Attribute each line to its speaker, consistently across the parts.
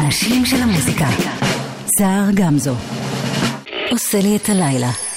Speaker 1: האנשים של המוזיקה. סער גמזו. עושה לי את הלילה.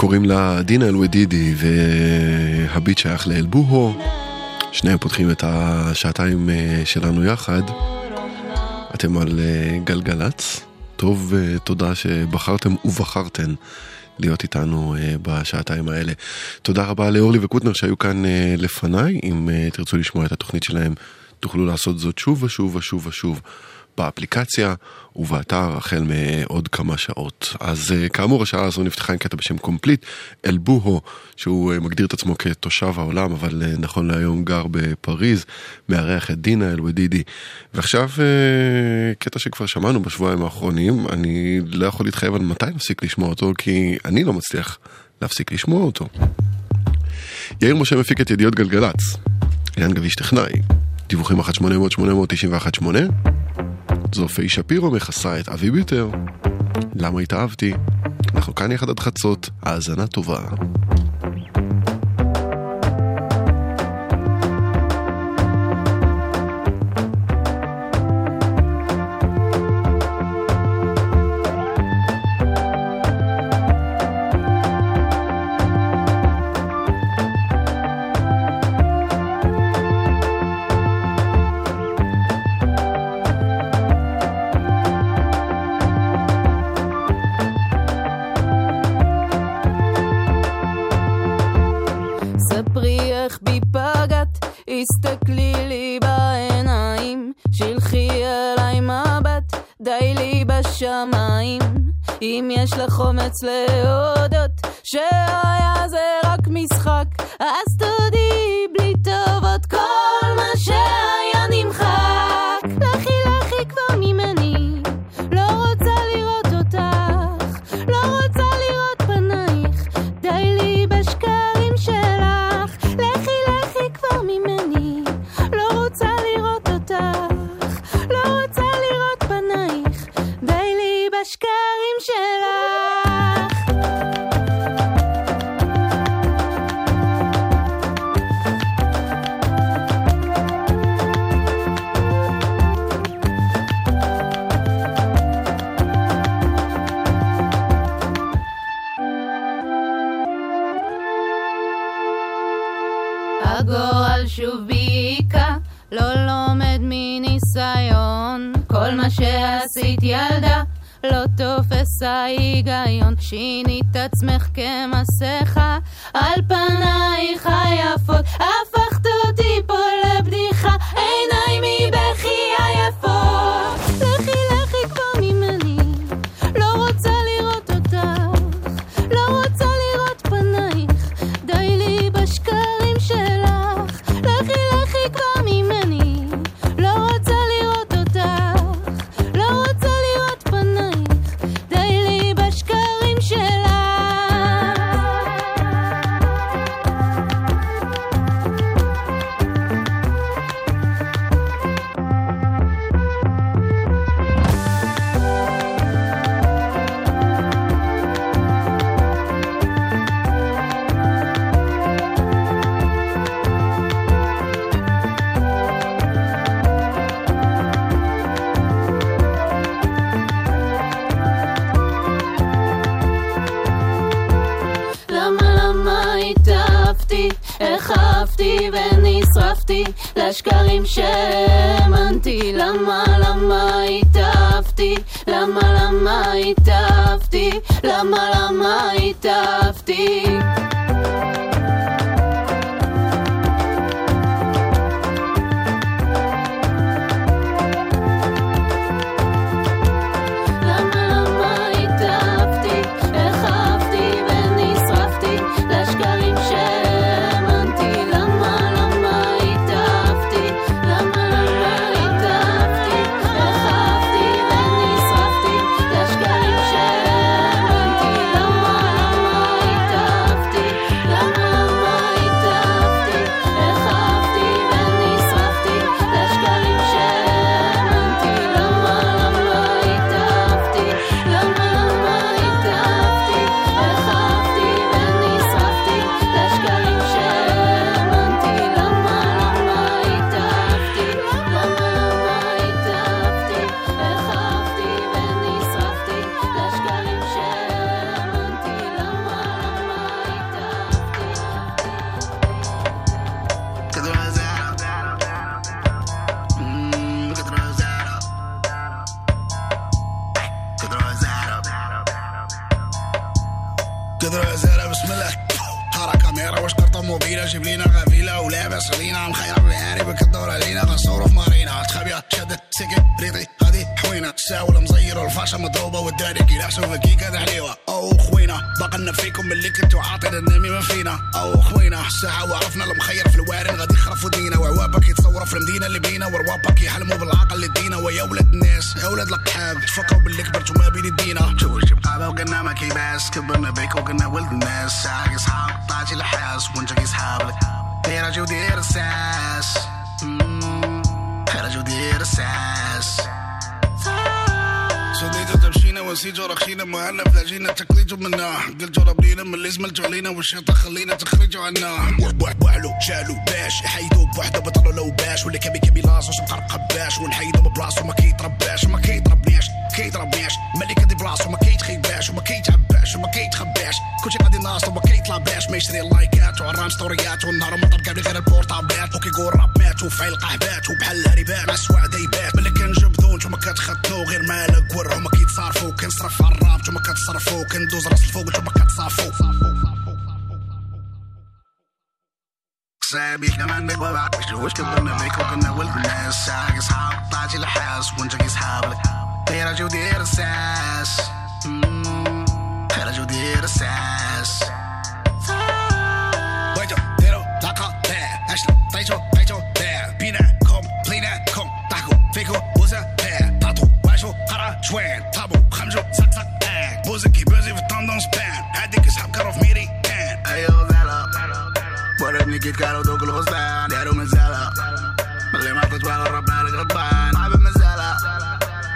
Speaker 2: קוראים לה דינה אלוודידי והביט שייך לאלבוהו. שניהם פותחים את השעתיים אה, שלנו יחד. אתם על אה, גלגלצ. טוב, אה, תודה שבחרתם ובחרתן להיות איתנו בשעתיים האלה. תודה רבה לאורלי וקוטנר שהיו כאן לפניי. אם תרצו לשמוע את התוכנית שלהם, תוכלו לעשות זאת שוב ושוב ושוב ושוב. באפליקציה ובאתר החל מעוד כמה שעות. אז אה, כאמור השעה הזו נפתחה עם קטע בשם קומפליט, אלבוהו, שהוא אה, מגדיר את עצמו כתושב העולם, אבל אה, נכון להיום גר בפריז, מארח את דינה אלוודידי. ועכשיו קטע שכבר שמענו בשבועיים האחרונים, אני לא יכול להתחייב על מתי נפסיק לשמוע אותו, כי אני לא מצליח להפסיק לשמוע אותו. יאיר משה מפיק את ידיעות גלגלצ, אילן גביש טכנאי, דיווחים 1-800-891-8 זו פיי שפירו מכסה את אבי ביטר. למה התאהבתי? אנחנו כאן יחד עד חצות, האזנה טובה.
Speaker 3: אם יש לך אומץ להודות שהיה זה רק משחק, אז let's mess דברים שהאמנתי, למה, למה התאהבתי, למה, למה התאהבתי?
Speaker 4: eh, buziki, buzi, tendance, pan, هديك اسحب كروف ميري كان ايو زالا وربني كيت كارو دوك الغصبان دارو مزالة اللي ما تتوالى رب بالك غضبان صعب مزالة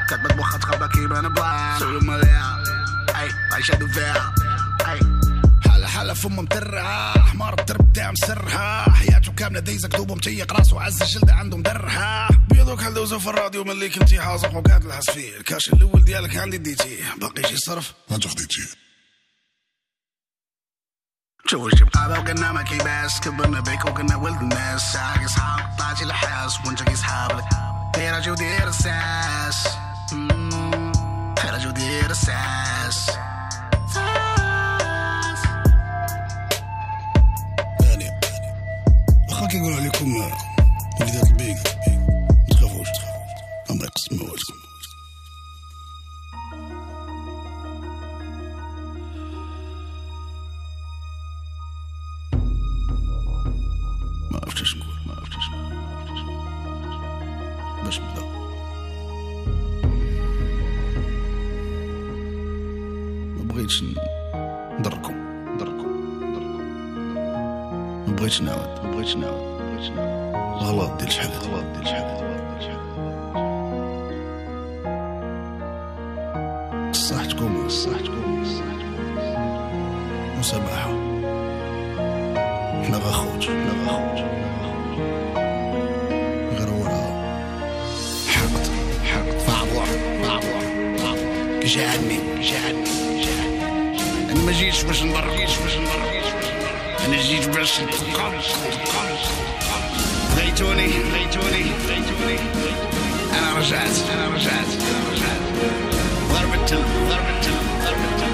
Speaker 4: كتبت مخك خبك كيبان بلان سولو مليا اي عايشة فيها اي فم فمه مترها حمار الترب تاع مسرها حياته كاملة دايزة كذوبه متيق راس عز الجلدة عنده مدرها بيضك دوزو في الراديو ملي كنتي حاصق وقاعد نلحس فيه. الكاش الأول ديالك عندي ديتيه باقي شي صرف؟ انت خديتيه شوف الشبقابة وقلنا ما كيباس. كبرنا بيك وقلنا ولد الناس. ساعة صحاب طاجي الحاس وانت كي صحابك دير أجي ودير الساس دير أجي ودير الساس Takiego lekuma. Nigdy tak biega. Trawoż, trawoż. Kamek smoć. Mawczysz, kurwa, mawczysz. Weź mi do. Britschen, Darko, Darko, Darko, Britschen, Darko. وجنا الغلط ديال شحال غلط ديال شحال صحتكم صحتكم مسامحة. حنا غاخوت حنا غاخوت غير وراها حقد حقد. فعبوع فعبوع فعبوع كيجي عني كيجي عني أنا ما جيتش باش نضر جيتش باش نضر This is Russian. Weet Tony, weet Tony, weet Tony. was at. en anderzijds, en anderzijds. Laat me toe, laat me toe, laat me toe.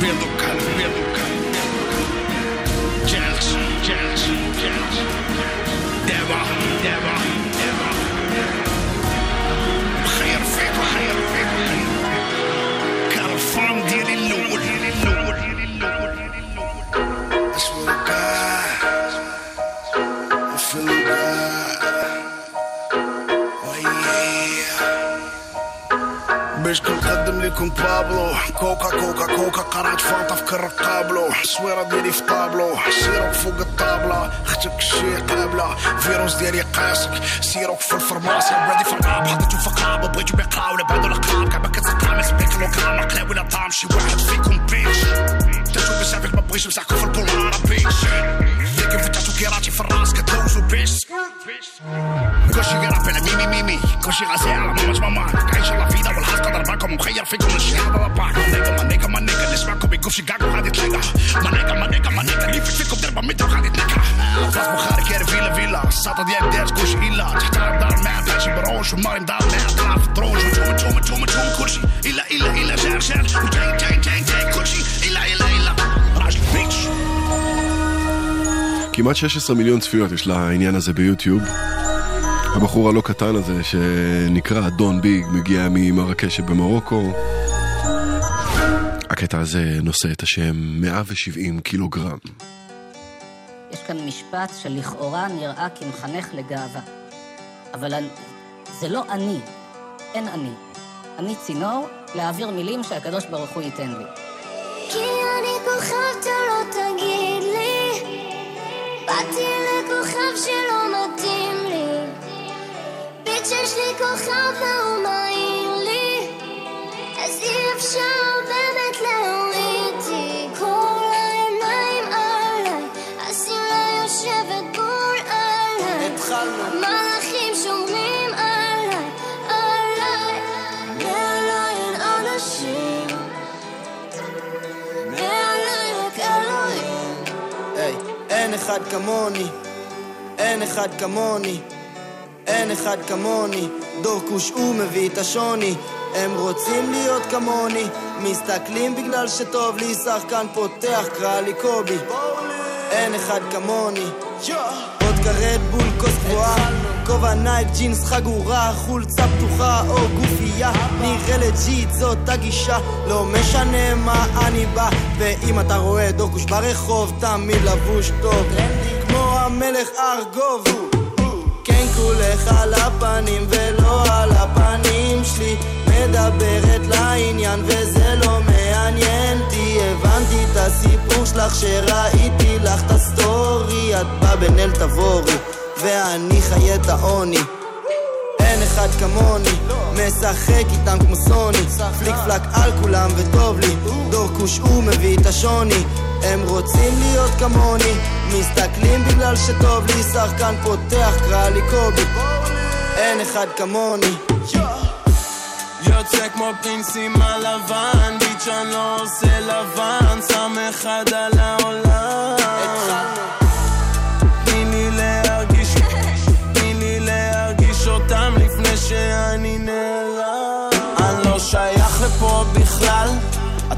Speaker 4: Weer lokale, weer lokale. Jazz, jazz, jazz. Devil, devil. لكم بابلو. كوكا كوكا كوكا قرعت فانتا في قابلو. الصويره ديالي في طابلو. سيروك فوق الطابلة. أختك شي قابلة. فيروس ديالي قاسك. سيروك في الفرماسي بلادي في الراب حطيتو في قرابه بغيتو بيقراو ولا بعدو القراب كعبه كتسقام. سبيك لوكرام قلاوي لا طعم شي واحد فيكم بيتش تاتو بزاف ما بغيتش نمسحكم في البول بيتش كيف فتحتو كيراتي في الراس كتلوزو بيس كلشي كيرابي على ميمي ميمي كلشي غازي على ماما ماما عايش لا فيدا والحظ قدر معاكم مخير فيكم الشيء هذا باك مانيكا مانيكا مانيكا اللي سمعكم يكون في كاكو غادي تلاقى مانيكا مانيكا مانيكا اللي في فيكم ضربه متر غادي تلاقى راس بخاري كير فيلا فيلا الساطه ديالك دارت كلشي الا تحت دار ما بحال بروش وماري مدار ما طلع في الدروج وتوم توم توم توم كلشي الا الا الا جار جار وجاي جاي جاي جاي كلشي
Speaker 2: כמעט 16 מיליון צפיות יש לעניין הזה ביוטיוב. הבחור הלא קטן הזה שנקרא דון ביג מגיע ממרקש שבמרוקו. הקטע הזה נושא את השם 170 קילוגרם.
Speaker 5: יש כאן משפט שלכאורה נראה כמחנך לגאווה. אבל אני, זה לא אני, אין אני. אני צינור להעביר מילים שהקדוש ברוך הוא ייתן לי.
Speaker 6: כי אני כוכב באתי לכוכב שלא מתאים לי. ביט שיש לי כוכב והוא
Speaker 7: אחד כמוני, אין אחד כמוני, אין אחד כמוני, דור כוש הוא מביא את השוני, הם רוצים להיות כמוני, מסתכלים בגלל שטוב לי, שחקן פותח, קרא לי קובי, אין אחד כמוני, עוד כרת בול כוס גבוהה כובע נייק, ג'ינס, חגורה, חולצה פתוחה או גופייה. נראה לג'יט זאת הגישה. לא משנה מה אני בא ואם אתה רואה דוקוש ברחוב תמיד לבוש טוב. כמו המלך ארגוב. כן כולך על הפנים ולא על הפנים שלי. מדברת לעניין וזה לא מעניין אותי. הבנתי את הסיפור שלך שראיתי לך את הסטורי. את באה בן תבורי ואני חי את העוני. אין אחד כמוני, משחק איתם כמו סוני. פליק פלק על כולם וטוב לי. דור כוש הוא מביא את השוני. הם רוצים להיות כמוני. מסתכלים בגלל שטוב לי. שחקן פותח קרא לי קובי. אין אחד כמוני.
Speaker 8: יוצא כמו פרינסים הלבן ביץ' אני לא עושה לבן. שם אחד על העולם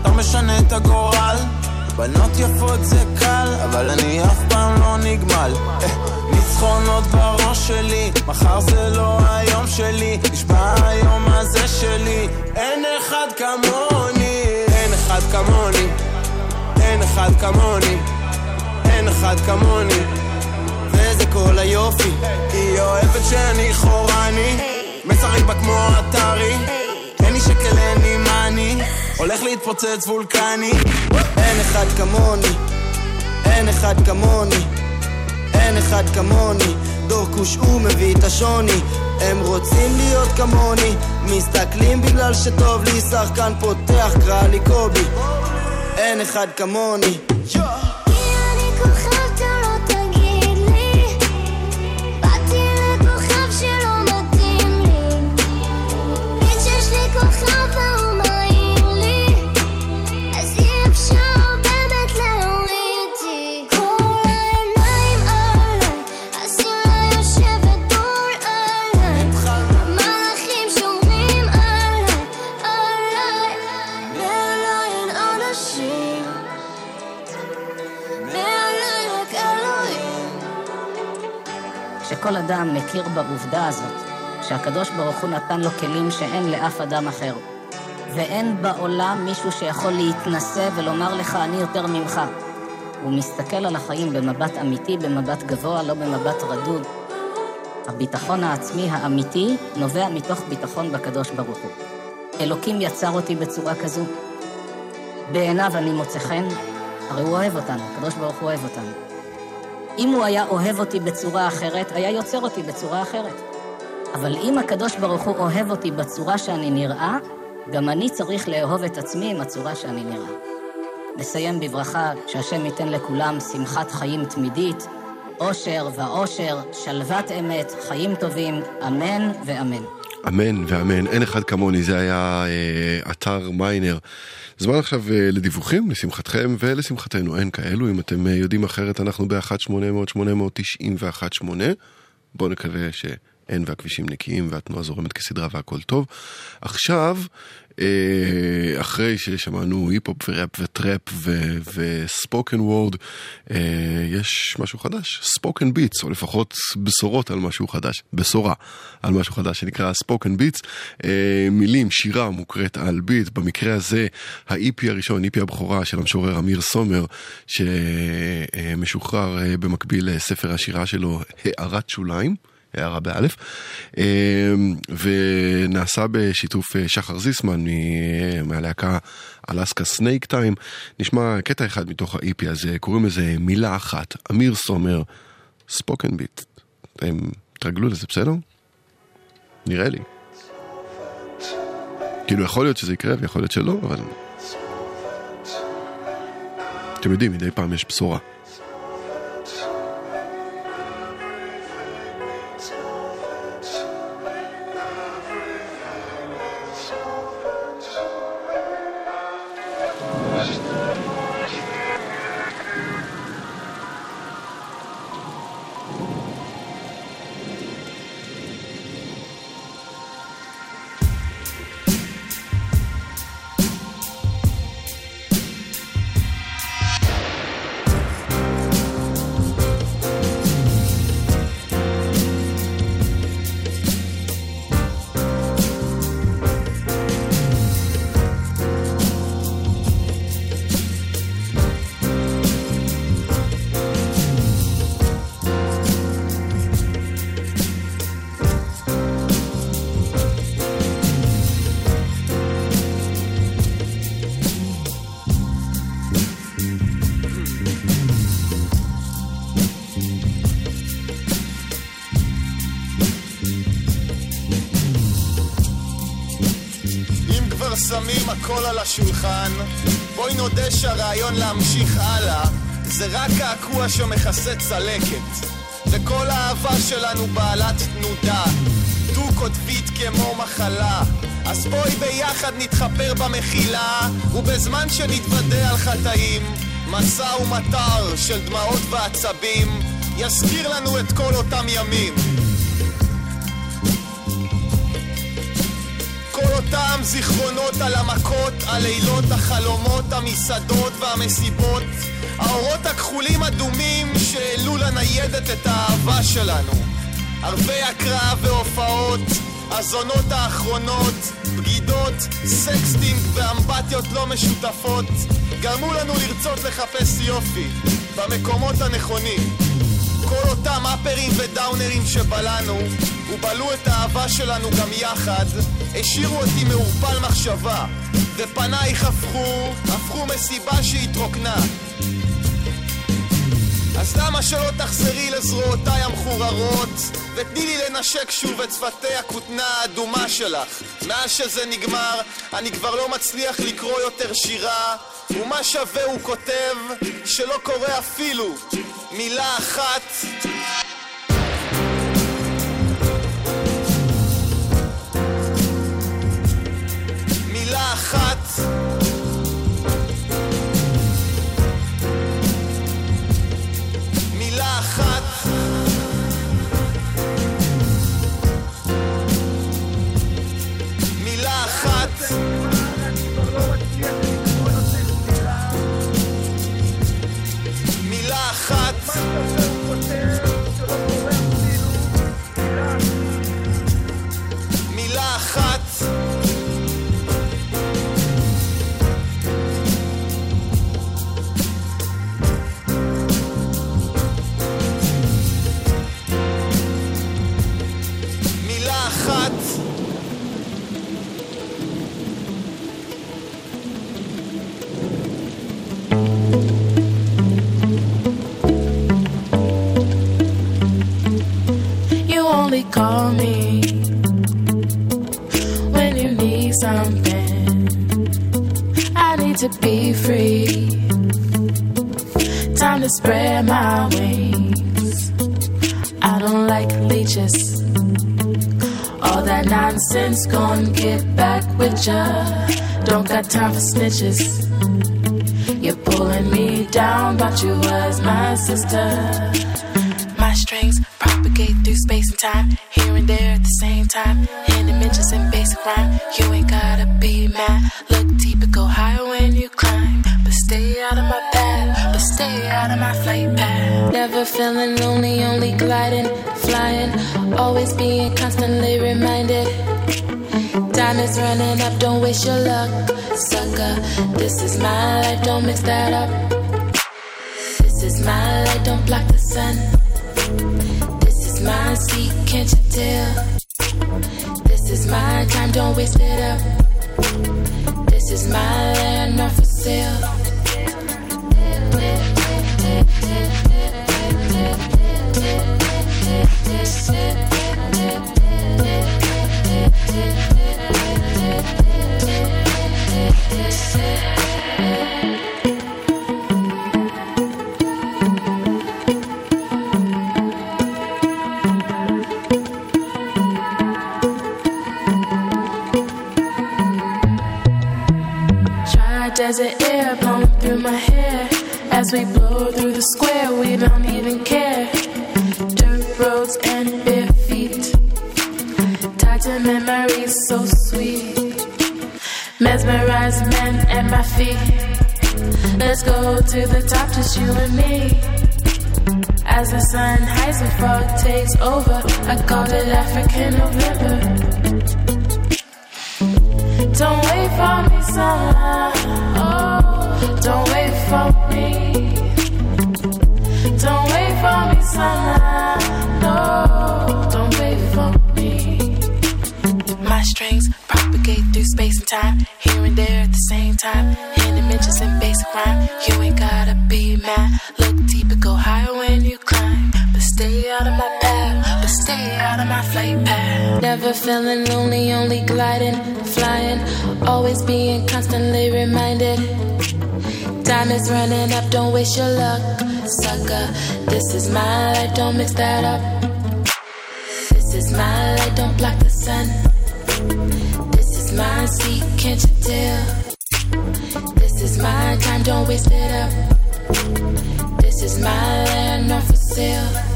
Speaker 8: אתה משנה את הגורל בנות יפות זה קל, אבל אני אף פעם לא נגמל. אה, ניצחונות בראש שלי, מחר זה לא היום שלי, נשבע היום הזה שלי. אין אחד כמוני, אין אחד כמוני, אין אחד כמוני, אין אחד כמוני.
Speaker 7: וזה כל היופי.
Speaker 8: היא אוהבת שאני חורני, משחק בה כמו אתרי. אין לי שקל, אין לי מאני, הולך להתפוצץ וולקני.
Speaker 7: אין אחד כמוני, אין אחד כמוני, אין אחד כמוני. דור כוש הוא מביא את השוני, הם רוצים להיות כמוני, מסתכלים בגלל שטוב לי, שחקן פותח, קרא לי קובי. אין אחד כמוני.
Speaker 5: שכל אדם מכיר בעובדה הזאת, שהקדוש ברוך הוא נתן לו כלים שאין לאף אדם אחר. ואין בעולם מישהו שיכול להתנשא ולומר לך, אני יותר ממך. הוא מסתכל על החיים במבט אמיתי, במבט גבוה, לא במבט רדוד. הביטחון העצמי האמיתי נובע מתוך ביטחון בקדוש ברוך הוא. אלוקים יצר אותי בצורה כזו. בעיניו אני מוצא חן, הרי הוא אוהב אותנו, הקדוש ברוך הוא אוהב אותנו. אם הוא היה אוהב אותי בצורה אחרת, היה יוצר אותי בצורה אחרת. אבל אם הקדוש ברוך הוא אוהב אותי בצורה שאני נראה, גם אני צריך לאהוב את עצמי עם הצורה שאני נראה. נסיים בברכה שהשם ייתן לכולם שמחת חיים תמידית, אושר ואושר, שלוות אמת, חיים טובים, אמן ואמן.
Speaker 2: אמן ואמן, אין אחד כמוני, זה היה אה, אתר מיינר. זמן עכשיו אה, לדיווחים, לשמחתכם ולשמחתנו, אין כאלו, אם אתם אה, יודעים אחרת, אנחנו ב-1-800-890-118. בואו נקווה שאין והכבישים נקיים והתנועה זורמת כסדרה והכל טוב. עכשיו, אה, אחרי ששמענו היפ-הופ וראפ וטראפ ו spoken word, אה, יש משהו חדש, spoken beats, או לפחות בשורות על משהו חדש, בשורה על משהו חדש שנקרא spoken beats. אה, מילים, שירה מוקראת על ביט, במקרה הזה ה EP הראשון, איפי הבכורה של המשורר אמיר סומר, שמשוחרר במקביל לספר השירה שלו, הערת שוליים. הערה באלף, אמ, ונעשה בשיתוף אה, שחר זיסמן מהלהקה אלסקה סנייק טיים. נשמע קטע אחד מתוך ה-EP הזה, קוראים לזה מילה אחת, אמיר סומר, ספוקן ביט. אתם תרגלו לזה, בסדר? נראה לי. כאילו יכול להיות שזה יקרה ויכול להיות שלא, אבל... אתם יודעים, מדי פעם יש בשורה.
Speaker 9: שמכסה צלקת. וכל האהבה שלנו בעלת תנודה, דו-קוטבית כמו מחלה. אז בואי ביחד נתחפר במחילה, ובזמן שנתוודה על חטאים, מסע ומטר של דמעות ועצבים, יזכיר לנו את כל אותם ימים. כל אותם זיכרונות על המכות, הלילות, החלומות, המסעדות והמסיבות, האורות הכחולים אדומים שהעלו לניידת את האהבה שלנו. ערבי הקרב והופעות, הזונות האחרונות, בגידות, סקסטינג ואמבטיות לא משותפות, גרמו לנו לרצות לחפש יופי במקומות הנכונים. כל אותם אפרים ודאונרים שבלענו, ובלעו את האהבה שלנו גם יחד, השאירו אותי מעורפל מחשבה, ופנייך הפכו, הפכו מסיבה שהתרוקנה. אז למה שלא תחזרי לזרועותיי המחוררות? ותני לי לנשק שוב את שפתי הכותנה האדומה שלך. מאז שזה נגמר אני כבר לא מצליח לקרוא יותר שירה ומה שווה הוא כותב שלא קורא אפילו מילה אחת. מילה אחת אחת
Speaker 10: Call me when you need something. I need to be free. Time to spread my wings. I don't like leeches. All that nonsense gon' get back with ya. Don't got time for snitches. You're pulling me down, but you was my sister. My strings propagate through space and time, here and there at the same time. In dimensions and basic rhyme, you ain't gotta be mad. Look deep and go higher when you climb. But stay out of my path, but stay out of my flight path. Never feeling lonely, only gliding, flying. Always being constantly reminded. Time is running up, don't waste your luck, sucker. This is my life, don't mix that up. This is my light, don't block the sun. My seat, can't you tell? This is my time, don't waste it up. This is my land, not for sale. Dry Let's go to the top, just you and me. As the sun hides and fog takes over, I call it African November. Don't wait for me, son. Oh, don't wait for me. Don't wait for me, son. No, don't wait for me. My strings propagate through space and time, you ain't gotta be mad. Look deep and go higher when you climb. But stay out of my path, but stay out of my my flight path. Never feeling lonely, only gliding, flying. Always being constantly reminded. Time is running up, don't waste your luck, sucker. This is my life, don't mix that up. This is my light, don't block the sun. This is my seat, can't you tell? My time, don't waste it up. This is my land, not for sale.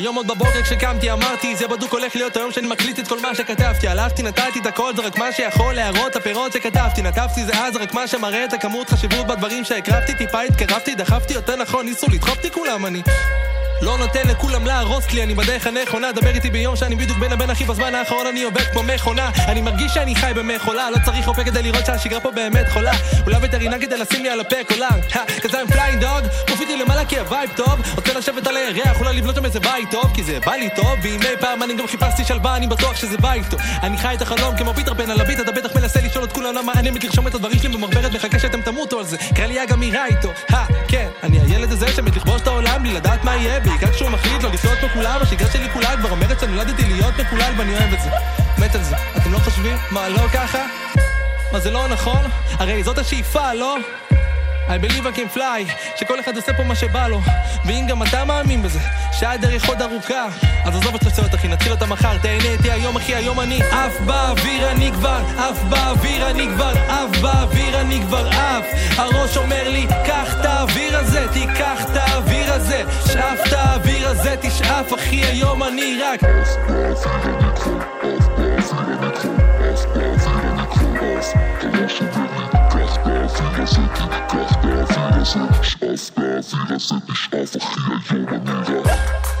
Speaker 11: היום עוד בבוקר כשקמתי אמרתי זה בדוק הולך להיות היום שאני מקליט את כל מה שכתבתי. הלכתי נתתי את הכל זה רק מה שיכול להראות הפירות שכתבתי. נקבתי זה אז רק מה שמראה את הכמות חשיבות בדברים שהקרבתי. טיפה התקרבתי דחפתי יותר נכון ניסו לדחופתי כולם אני לא נותן לכולם להרוס לי, אני בדרך הנכונה. דבר איתי ביום שאני בדיוק בין הבן אחי בזמן האחרון אני עובד כמו מכונה. אני מרגיש שאני חי במכולה לא צריך רופא כדי לראות שהשגרה פה באמת חולה. אולי וטרינה כדי לשים לי על הפה קולה. כזה עם פליינג דוג, עוף איתי למעלה כי הווייב טוב. רוצה לשבת על הירח, אולי לבנות שם איזה בית טוב כי זה בא לי טוב, ואם אי פעם אני גם חיפשתי שלווה אני בטוח שזה בית טוב. אני חי את החלום כמו פיטר פן על הביט אתה בטח מנסה לשאול את כולם למה אני מתרשום את הדברים שלי במחברת מחכה שאתם תמותו על זה. קרא לי גם אמירה איתו, כן אני הילד הזה שמת לכבוש את העולם בלי לדעת מה יהיה בעיקר כשהוא מחליט לא לחיות פה כולם, השגרה שלי כולה כבר אומרת שנולדתי להיות מקולל ואני אוהב את זה. מת על זה. אתם לא חושבים? מה, לא ככה? מה, זה לא נכון? הרי זאת השאיפה, לא? I believe I can fly, שכל אחד עושה פה מה שבא לו ואם גם אתה מאמין בזה, שהדרך עוד ארוכה אז עזוב את חציות אחי, נתחיל אותה מחר תהנה איתי היום אחי, היום אני עף באוויר אני כבר, עף באוויר אני כבר, עף באוויר אני כבר עף הראש אומר לי, קח את האוויר הזה, תיקח את האוויר הזה שאף את האוויר הזה, תשאף אחי, היום אני רק עף באוויר אני כבר, עף באוויר אני כבר, עף באוויר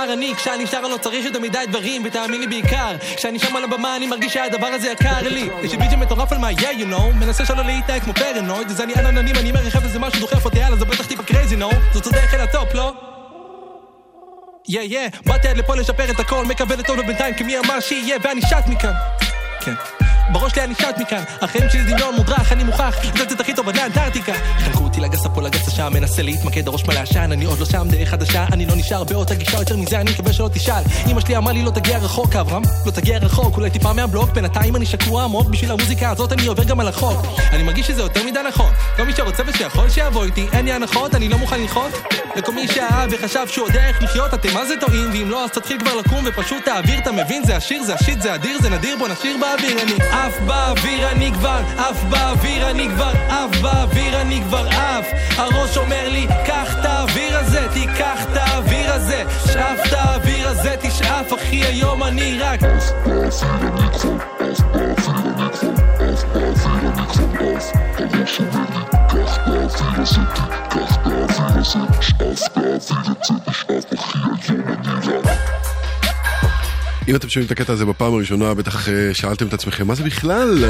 Speaker 11: נשאר אני, כשאני שר לא צריך יותר מדי דברים, ותאמין לי בעיקר, כשאני שם על הבמה אני מרגיש שהדבר הזה יקר לי. יש לי ביג'ה מטורף על מה yeah you know, מנסה שלא להתנהג כמו פרנויד, אז אני עננים, אני מרחב איזה משהו דוחף אותי, יאללה זה בטח טיפה קרייזי נו, זאת הדרך אל הטופ, לא? יא יא, באתי עד לפה לשפר את הכל, מקווה לטוב לו בינתיים, כי מי אמר שיהיה, ואני שט מכאן. כן. בראש לי אני שט מכאן, החיים שלי דמיון מודרך, אני מוכרח לתת הכי טוב עד לאנטארקטיקה. חלקו אותי לגס פה לגס השעה, מנסה להתמקד, הראש מלא עשן, אני עוד לא שם, דרך חדשה, אני לא נשאר באותה גישה יותר מזה, אני מקווה שלא תשאל. אמא שלי אמרה לי לא תגיע רחוק, אברהם, לא תגיע רחוק, אולי טיפה מהבלוק, בינתיים אני שקוע עמוק, בשביל המוזיקה הזאת אני עובר גם על החוק. אני מרגיש שזה יותר מדי נכון, כל מי שרוצה ושיכול שיבוא איתי, אין לי הנחות, אני לא מוכן ללחוץ. לכל מי שאהב וחשב שהוא יודע איך לחיות, אתם מה זה טועים, ואם לא אז תתחיל כבר לקום ופשוט תעביר, אתה מבין, זה עשיר, זה השיט, זה אדיר, זה נדיר, בוא נשאיר באוויר, אני עף באוויר אני כבר עף באוויר אני כבר עף באוויר אני כבר עף הראש אומר לי קח את האוויר הזה תיקח את האוויר הזה שאף את האוויר הזה תשאף אחי היום אני רק עף באוויר אני כבר עף באוויר אני כבר עף באוויר אני כבר עף הראש אומר לי קח את האוויר הזה תיקח את האוויר הזה שאף את האוויר הזה תשאף אחי היום אני רק
Speaker 2: אם אתם שומעים את הקטע הזה בפעם הראשונה, בטח אה, שאלתם את עצמכם, מה זה בכלל?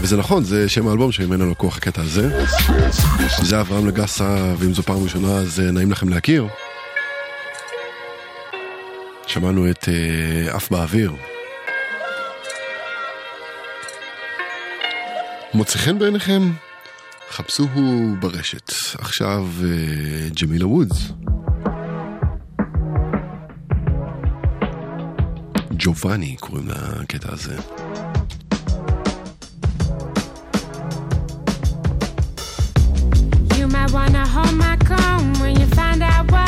Speaker 2: וזה נכון, זה שם האלבום שממנו לקוח הקטע הזה. זה אברהם לגסה, ואם זו פעם ראשונה אז אה, נעים לכם להכיר. שמענו את uh, עף באוויר. מוצא חן בעיניכם? חפשוהו ברשת. עכשיו ג'מילה וודס. ג'ובאני קוראים לקטע הזה. You might wanna hold my comb when you find out what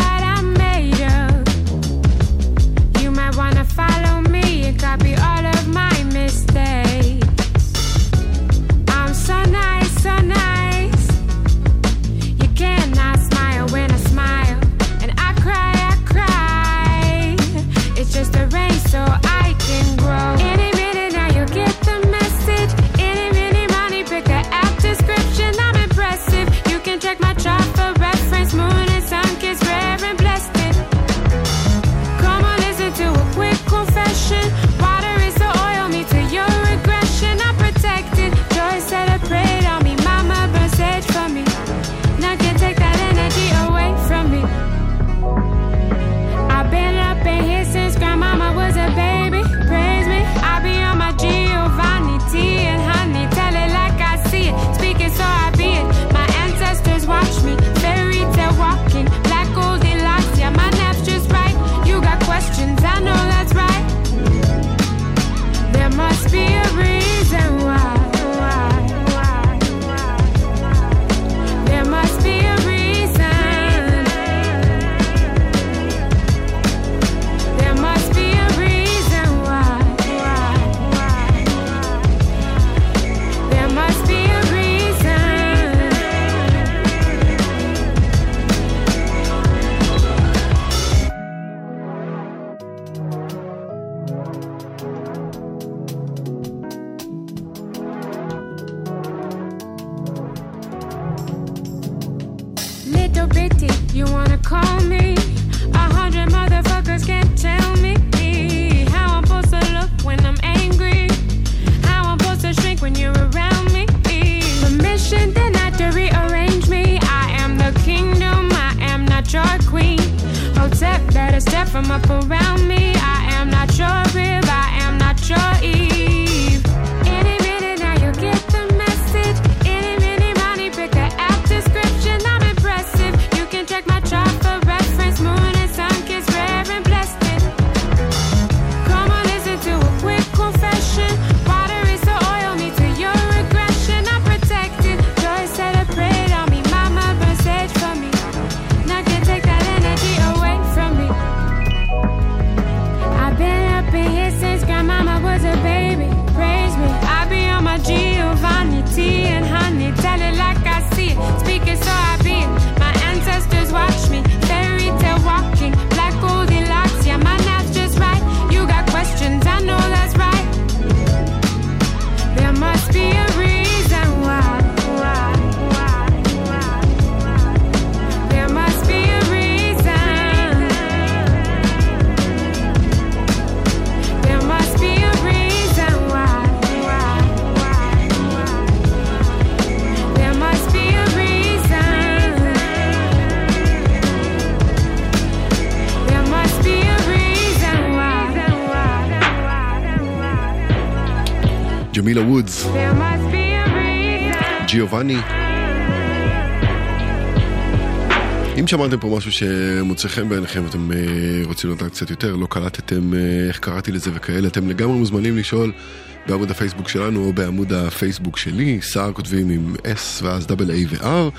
Speaker 2: פאני. אם שמעתם פה משהו שמוצא חן בעיניכם, ואתם אה, רוצים לדעת קצת יותר, לא קלטתם אה, איך קראתי לזה וכאלה, אתם לגמרי מוזמנים לשאול בעמוד הפייסבוק שלנו או בעמוד הפייסבוק שלי, סער כותבים עם S ואז דאבל A ו-R.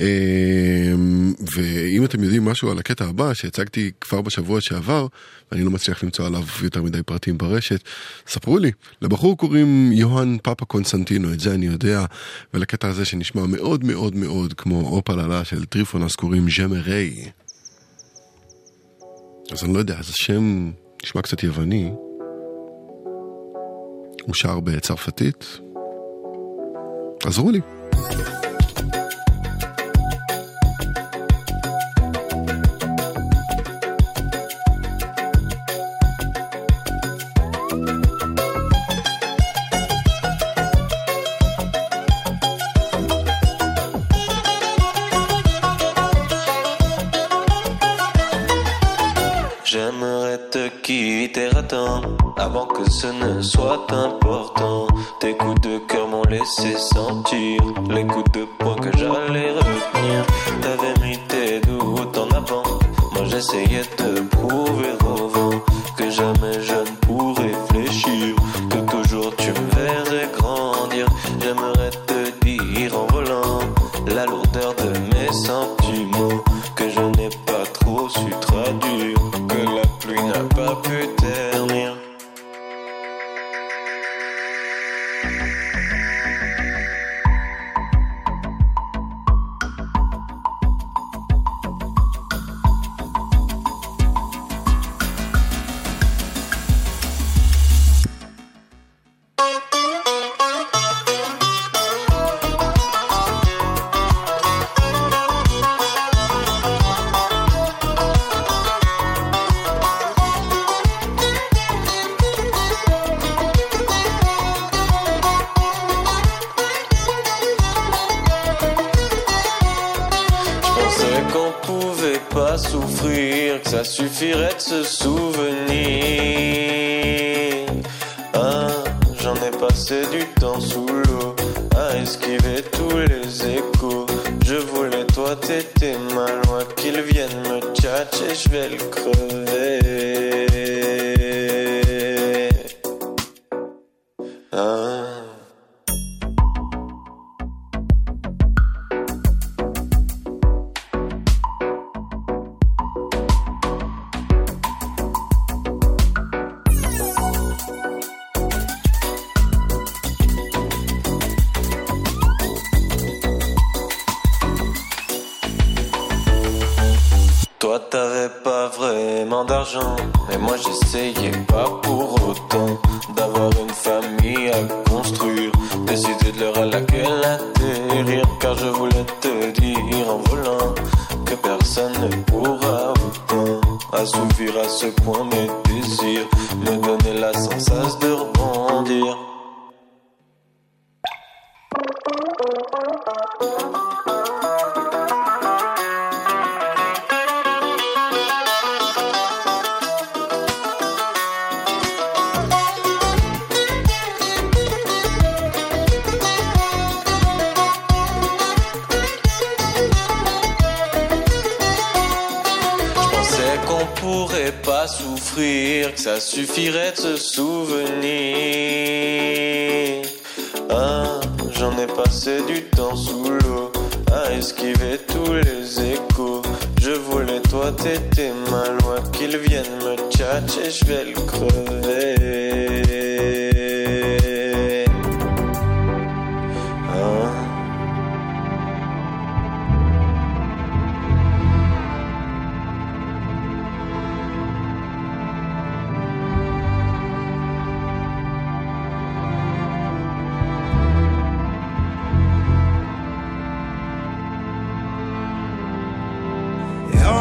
Speaker 2: אמ, ואם אתם יודעים משהו על הקטע הבא שהצגתי כבר בשבוע שעבר, ואני לא מצליח למצוא עליו יותר מדי פרטים ברשת, ספרו לי. לבחור קוראים יוהאן פאפה קונסנטינו, את זה אני יודע, ולקטע הזה שנשמע מאוד מאוד מאוד כמו אופללה של טריפונס קוראים ז'מרי. אז אני לא יודע, אז השם נשמע קצת יווני. הוא שר בצרפתית. עזרו לי.
Speaker 12: thank you avant que ce ne soit important. Tes coups de cœur m'ont laissé sentir les coups de poing que j'allais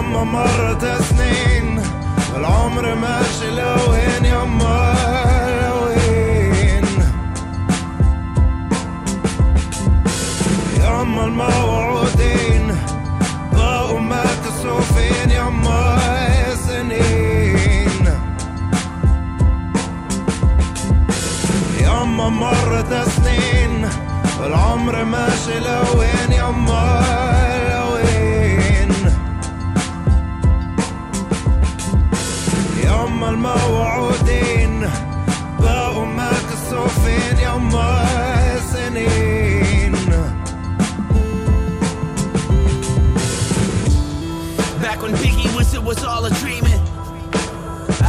Speaker 9: يما مرت سنين العمر ماشي لوين يما لوين. يما الموعودين ضاقوا ما كسوفين يما سنين يما مرت سنين العمر ماشي لوين يما ياما الموعودين بقوا مكسوفين ياما سنين
Speaker 13: Back when Biggie was, it was all a dreaming.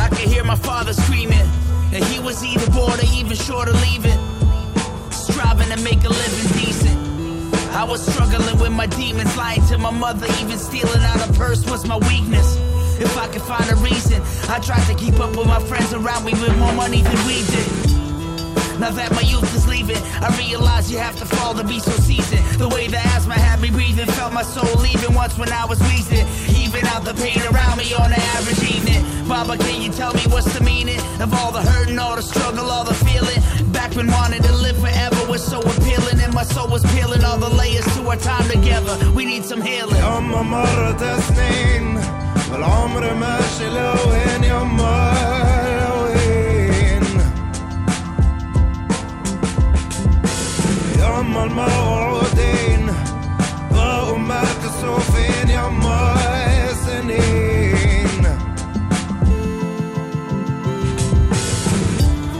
Speaker 13: I could hear my father screaming. And he was either born or even short of leaving. Striving to make a living decent. I was struggling with my demons, lying to my mother, even stealing out a purse was my weakness. If I could find a reason, I tried to keep up with my friends around me with more money than we did. Now that my youth is leaving, I realize you have to fall to be so seasoned. The way the asthma had me breathing, felt my soul leaving once when I was wheezing. Even out the pain around me on an average evening. Baba, can you tell me what's the meaning of all the hurt and all the struggle, all the feeling? Back when wanting to live forever was so appealing, and my soul was peeling all the layers to our time together. We need some healing.
Speaker 9: ياما مرت سنين والعمر ماشي لوين ياما لوين ياما الموعودين بقوا مكسوفين ياما سنين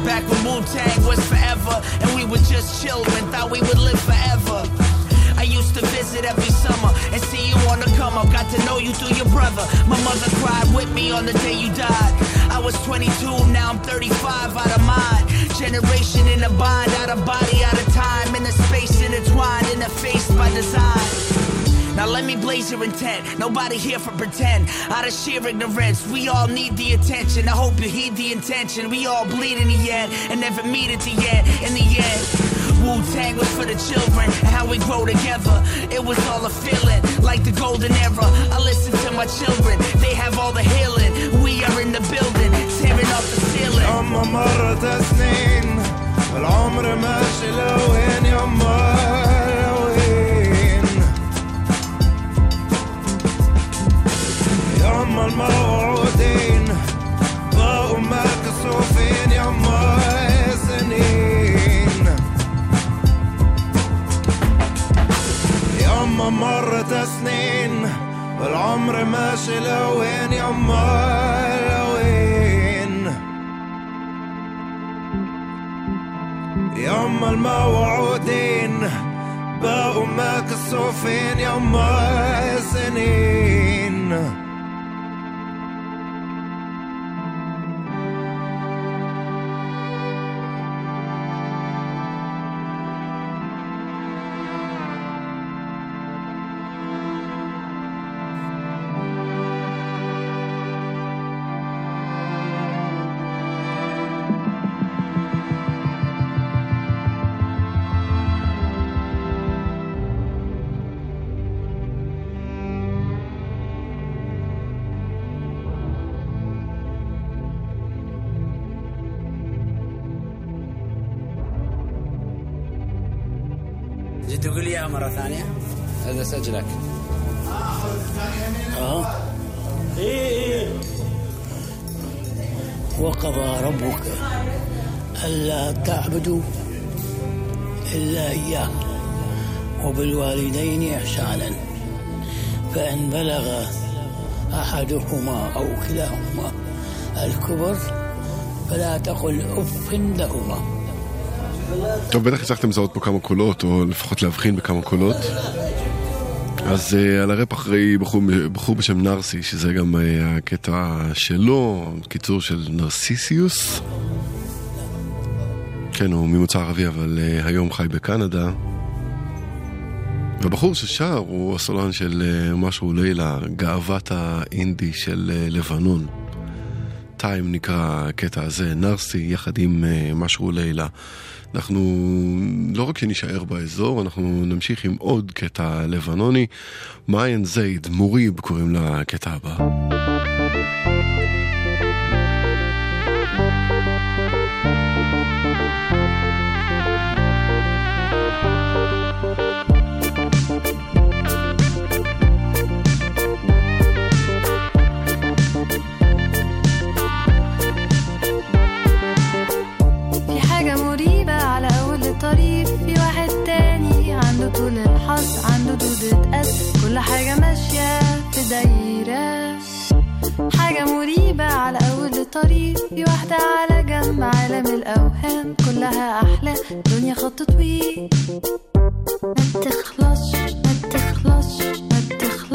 Speaker 13: Back when Wu Tang was forever, and we were just children, thought we would live forever. I used to visit every summer and see you on the come. Got to know you through your brother. My mother cried with me on the day you died. I was 22, now I'm 35, out of mind. Generation in a bind, out of body, out of time. In a space intertwined, in a face by design. Now let me blaze your intent. Nobody here for pretend. Out of sheer ignorance, we all need the attention. I hope you heed the intention. We all bleed in the end and never meet at the end. In the end, Wu Tang was for the children and how we grow together. It was all a feeling like the golden era. I listen to my children, they have all the healing. We are in the building, tearing off the ceiling.
Speaker 9: ياما مرت سنين والعمر ماشي لوين ياما لوين ياما
Speaker 14: يما الموعودين بقوا مكسوفين يما يما مرت سنين والعمر ماشي لوين يما لوين. يما الموعودين بقوا مكسوفين يما سنين
Speaker 15: مرة ثانية. هذا سجلك
Speaker 16: آه. إيه وقضى ربك ألا تعبدوا إلا إياه وبالوالدين إحسانا فإن بلغ أحدهما أو كلاهما الكبر فلا تقل أف لهما.
Speaker 2: טוב, בטח הצלחתם לזהות פה כמה קולות, או לפחות להבחין בכמה קולות. אז uh, על הראפ אחרי בחור, בחור בשם נרסי, שזה גם uh, הקטע שלו, קיצור של נרסיסיוס. כן, הוא ממוצא ערבי, אבל uh, היום חי בקנדה. והבחור ששר הוא הסולן של uh, משהו לילה, גאוות האינדי של uh, לבנון. טיים נקרא הקטע הזה, נרסי יחד עם uh, משהו לילה. אנחנו לא רק שנישאר באזור, אנחנו נמשיך עם עוד קטע לבנוני. מעיין זייד, מוריב קוראים לקטע הבא.
Speaker 17: الأوهام كلها أحلام دنيا خط طويل. ما تخلصش ما تخلصش ما تخلصش.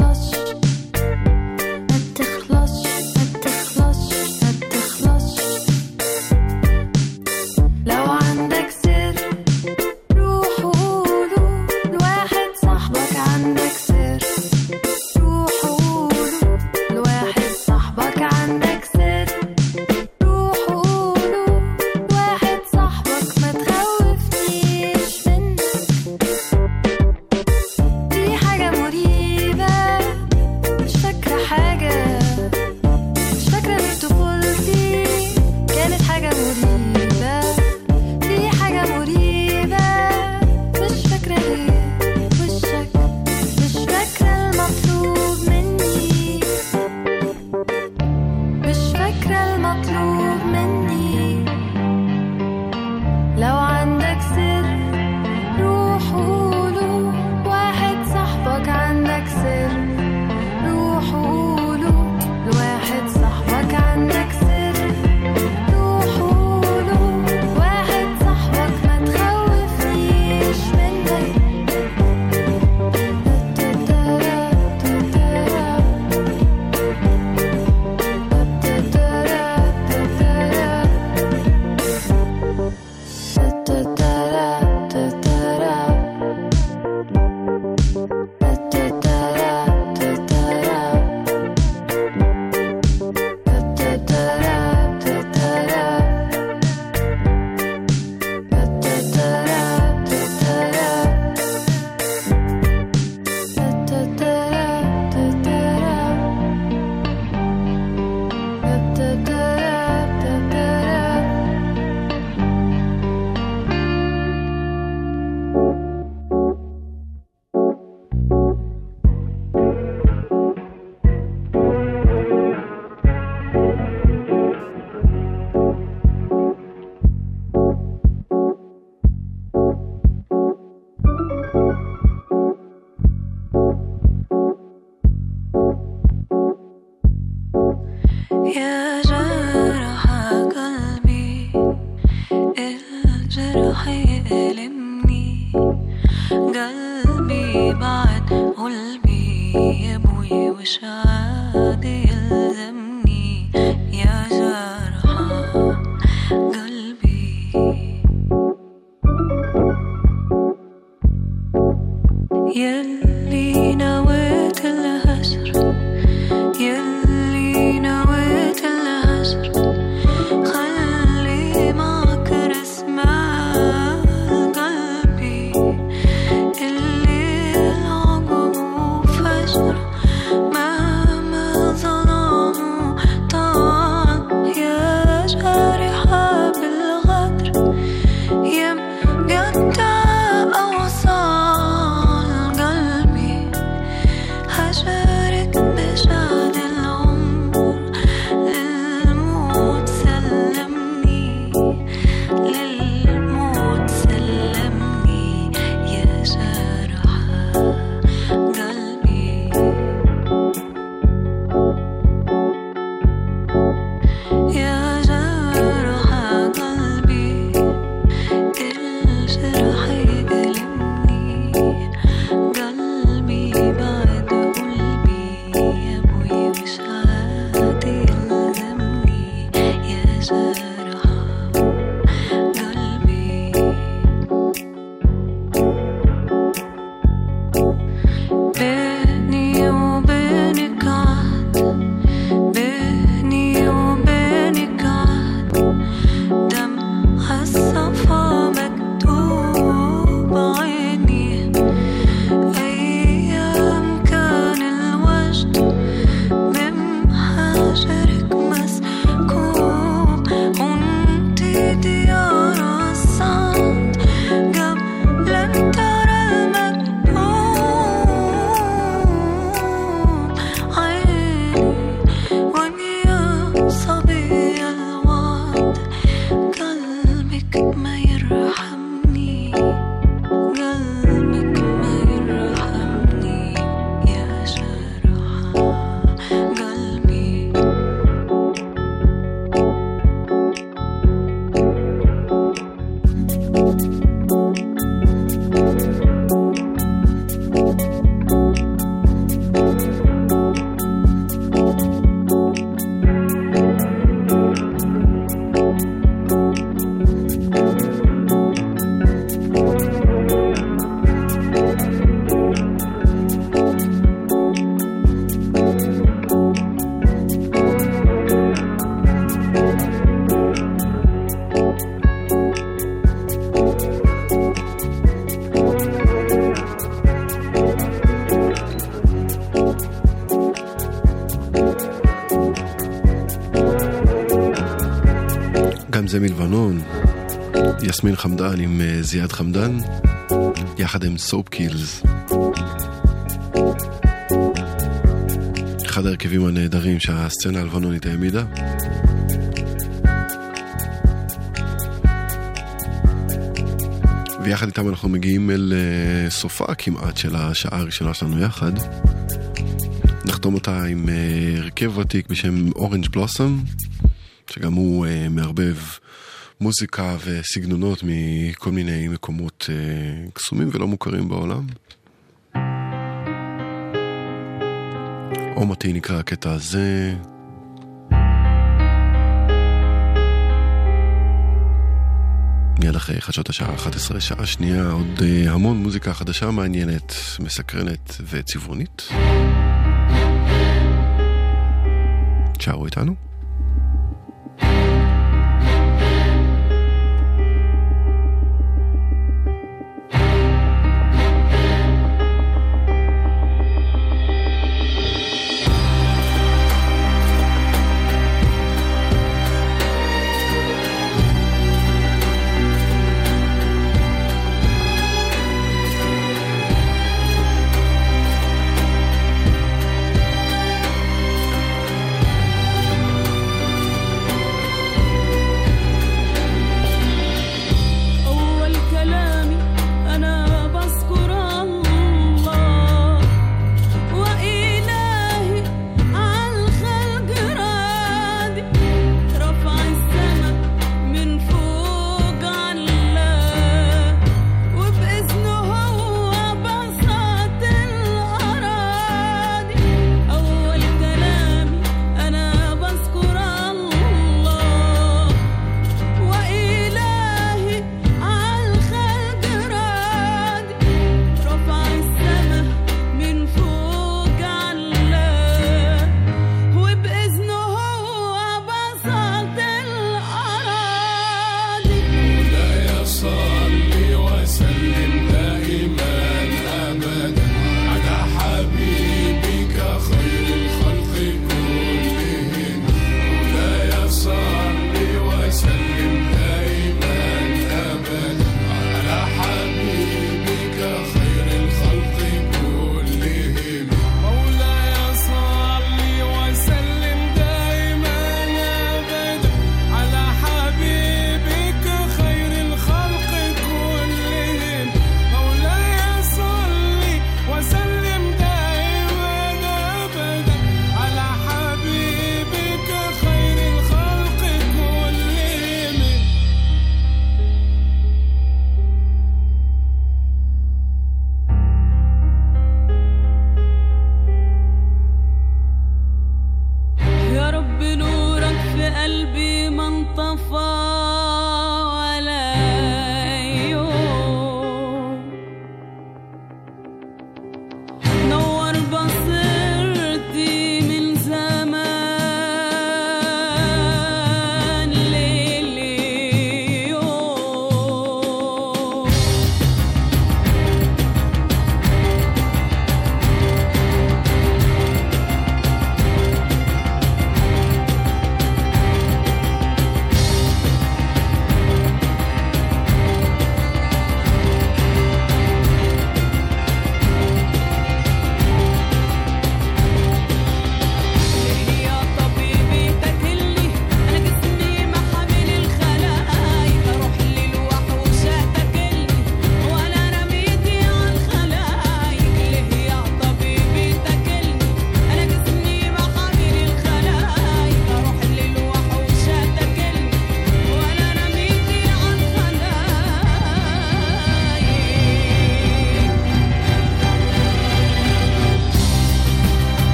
Speaker 18: זה מלבנון, יסמין חמדן עם אה, זיאד חמדן, יחד עם סופ קילס. אחד ההרכבים הנהדרים שהסצנה הלבנונית העמידה. ויחד איתם אנחנו מגיעים אל אה, סופה כמעט של השעה הראשונה שלנו יחד. נחתום אותה עם אה, הרכב ותיק בשם אורנג' בלוסום, שגם הוא מערבב מוזיקה וסגנונות מכל מיני מקומות קסומים ולא מוכרים בעולם. אומתי נקרא הקטע הזה. מיד אחרי חדשות השעה 11, שעה שנייה, עוד uh, המון מוזיקה חדשה מעניינת, מסקרנת וצבעונית. תשארו איתנו.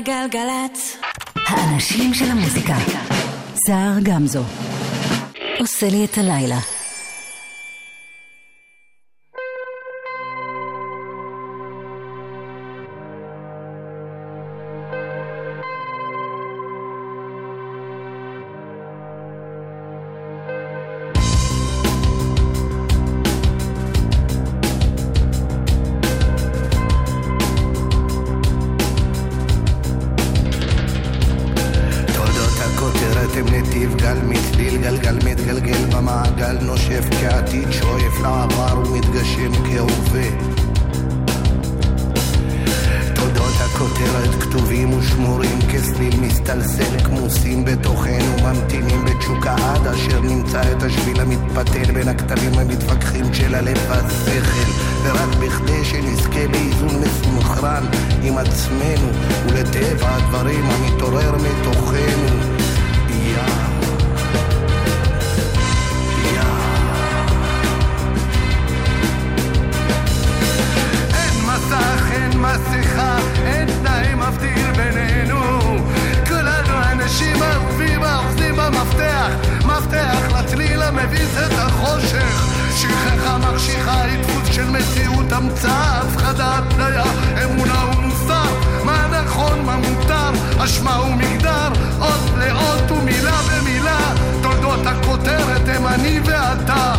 Speaker 19: גלגלגלגלצ. האנשים של המוזיקה. סער גמזו. עושה לי את הלילה.
Speaker 20: המביס את החושך. שכחה מחשיכה היא דפוס של מציאות המצאה, הפחדה, התניה, אמונה ומוסר. מה נכון, מה מותר, אשמה ומגדר, אות לאות ומילה במילה. תולדות הכותרת הם אני ואתה.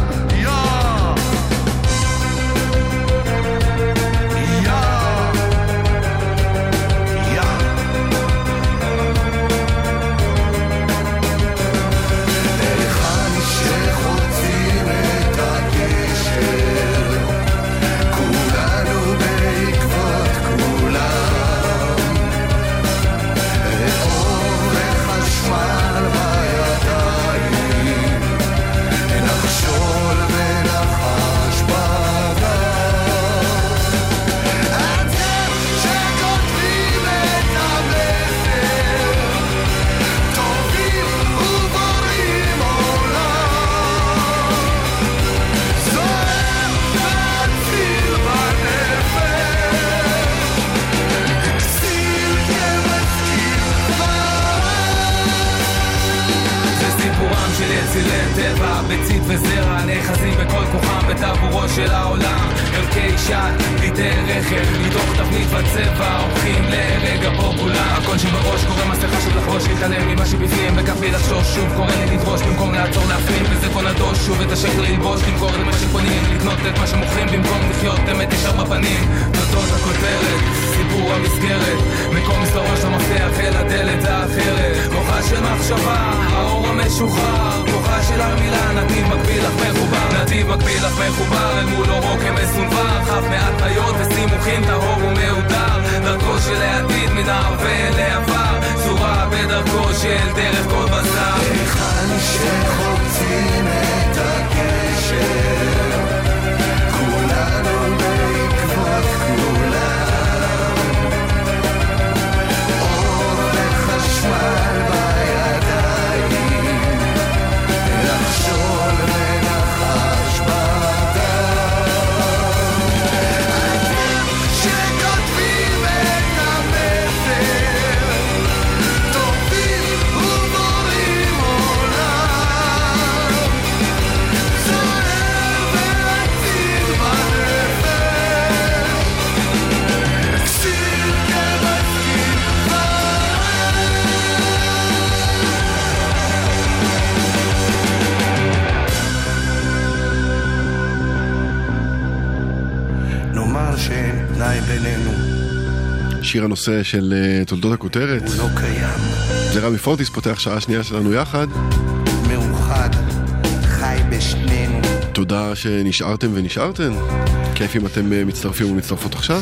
Speaker 21: נאחזים בכל כוחם בטבורו של העולם. ערכי שעת, פליטי רכב, מתוך תבנית וצבע הופכים לרגע פופולר. הכל שבראש קורא מסכה של לחרוש להתעלם ממה שבפנים וכך בלי לחשוש שוב קורא לי לדרוש במקום לעצור להפנים וזה כל נדוש שוב את השקר ללבוש למכור את מה שקונים לקנות את מה שמוכרים במקום לחיות אמת ישר בפנים. תודות הכותרת סיפור המסגרת מקום מסתורש המפתח אל הדלת האחרת. כוחה של מחשבה האור המשוחרר כוחה של המילה נתיב מקביל לך מחובר. נתיב מקביל לך מחובר אל מול אורו כמסונבר. חף מעט היות וסימוכים טהור ומהודר. דרכו של העתיד מן ההווה לעבר צורה בדרכו של דרך כל בשר.
Speaker 20: היכן שחוצים את הקשר כולנו בעקבות כולם
Speaker 2: שיר הנושא של uh, תולדות הכותרת.
Speaker 20: הוא לא קיים.
Speaker 2: זה רמי פורטיס פותח שעה שנייה שלנו יחד.
Speaker 20: מאוחד, חי בשנינו.
Speaker 2: תודה שנשארתם ונשארתן. כיף אם אתם uh, מצטרפים ומצטרפות עכשיו.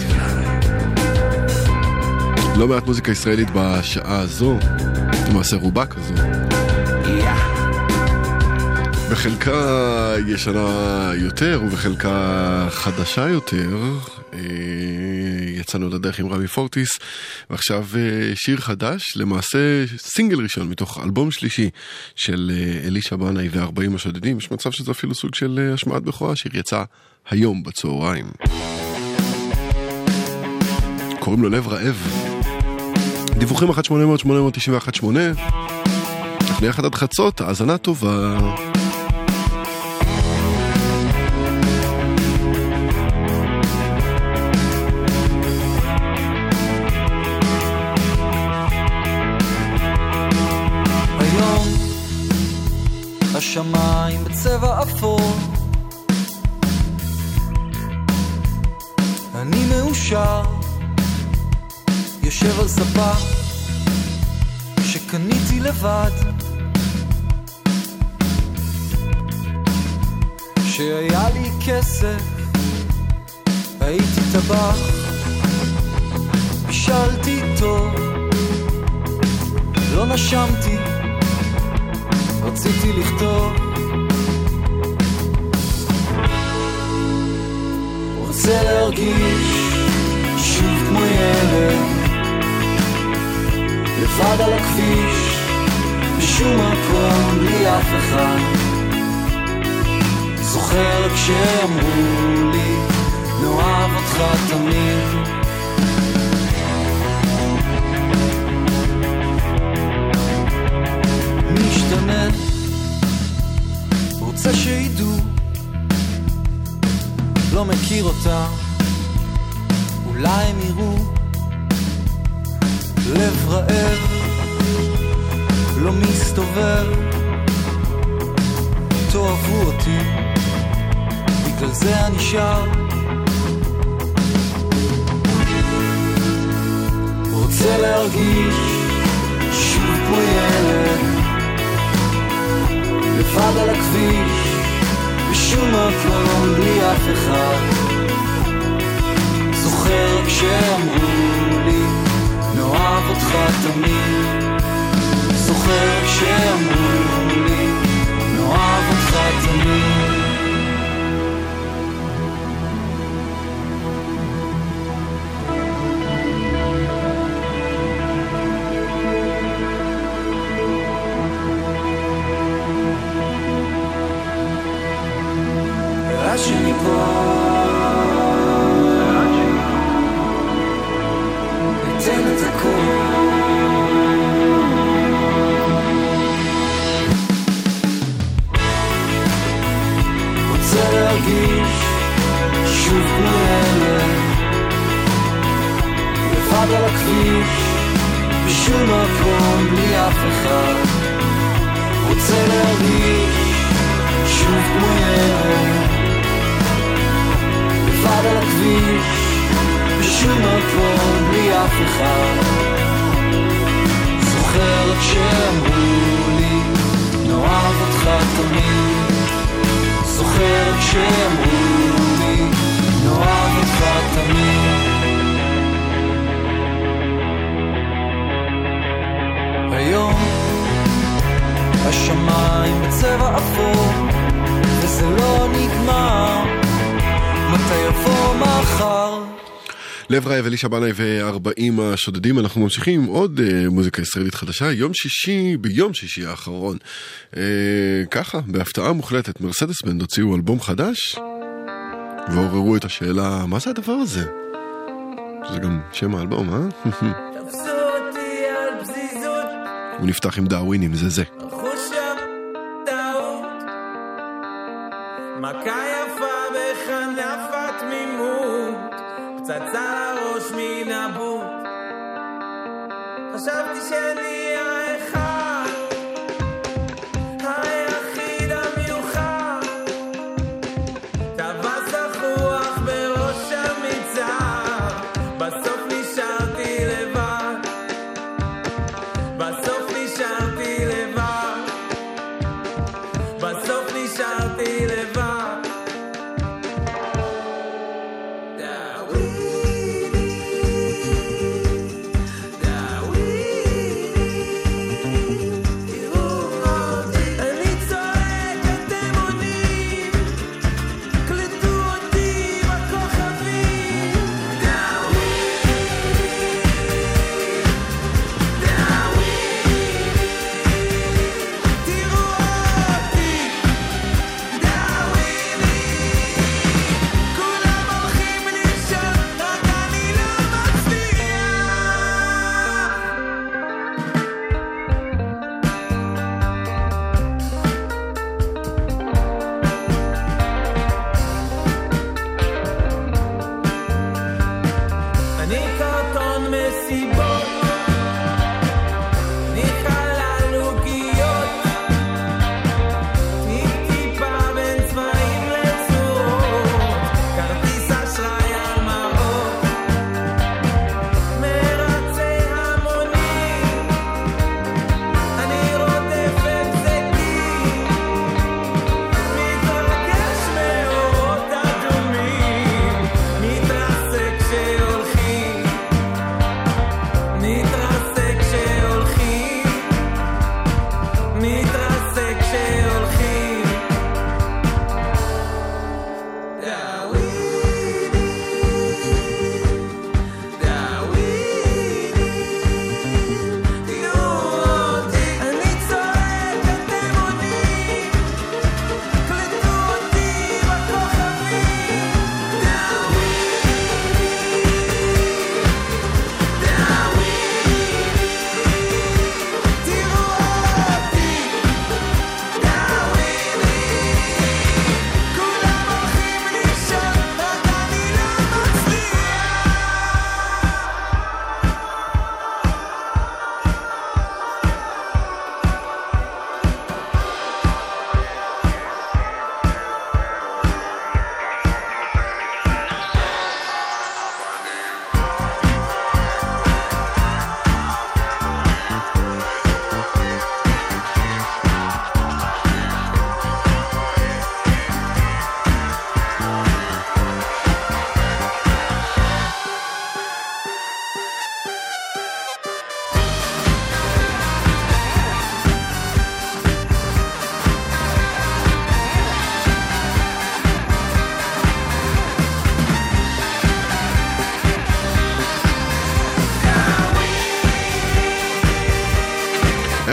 Speaker 2: לא מעט מוזיקה ישראלית בשעה הזו, למעשה רובה כזו. בחלקה ישנה יותר ובחלקה חדשה יותר. אה, יצאנו לדרך עם רמי פורטיס, ועכשיו אה, שיר חדש, למעשה סינגל ראשון מתוך אלבום שלישי של אה, אלישע בנאי ו-40 השודדים, יש מצב שזה אפילו סוג של השמעת בכורה, שיר יצא היום בצהריים. קוראים לו לב רעב. דיווחים 1-800-891-8 אנחנו יחד עד חצות, האזנה טובה.
Speaker 22: השמיים בצבע אפור. אני מאושר, יושב על ספה שקניתי לבד. כשהיה לי כסף, הייתי טבח, בישלתי טוב, לא נשמתי. רציתי לכתוב. רוצה להרגיש שוב כמו ילד. לבד על הכביש בשום מקום בלי אף אחד. זוכר כשאמרו לי לא נאהב אותך תמיד. רוצה שידעו. לא מכיר אותה. אולי הם יראו לב רעב. לא מסתובב. תאהבו אותי. בגלל זה אני שר. רוצה להרגיש שוב כמו ילד לבד על הכביש בשום מקום בלי אף אחד. זוכר כשאמרו לי נאהב אותך תמיד. זוכר כשאמרו לי נאהב אותך תמיד היום השמיים בצבע אפור וזה לא נגמר מתי יבוא מחר
Speaker 2: לב רעב, אלישע בנאי ו-40 השודדים, אנחנו ממשיכים עם עוד uh, מוזיקה ישראלית חדשה, יום שישי, ביום שישי האחרון. Uh, ככה, בהפתעה מוחלטת, מרסדס בנד הוציאו אלבום חדש, ועוררו את השאלה, מה זה הדבר הזה? זה גם שם האלבום, אה? הוא נפתח עם דאווינים, זה זה.
Speaker 23: מכה יפה בכנף התמימות, פצצה לראש מן הבוט. חשבתי שאני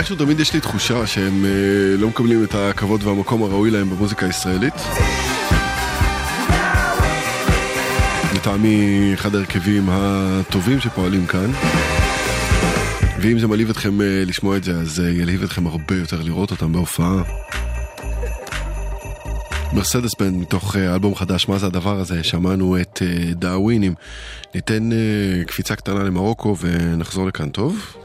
Speaker 2: איכשהו תמיד יש לי תחושה שהם אה, לא מקבלים את הכבוד והמקום הראוי להם במוזיקה הישראלית. לטעמי אחד ההרכבים הטובים שפועלים כאן. ואם זה מלהיב אתכם אה, לשמוע את זה, אז אה, ילהיב אתכם הרבה יותר לראות אותם בהופעה. מרסדס בן מתוך אה, אלבום חדש, מה זה הדבר הזה? שמענו את אה, דאווינים. ניתן אה, קפיצה קטנה למרוקו ונחזור לכאן טוב.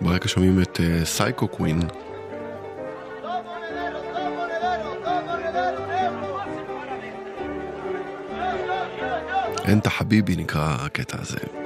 Speaker 2: ברקע שומעים את אה, סייקו קווין. אנטה חביבי נקרא הקטע הזה.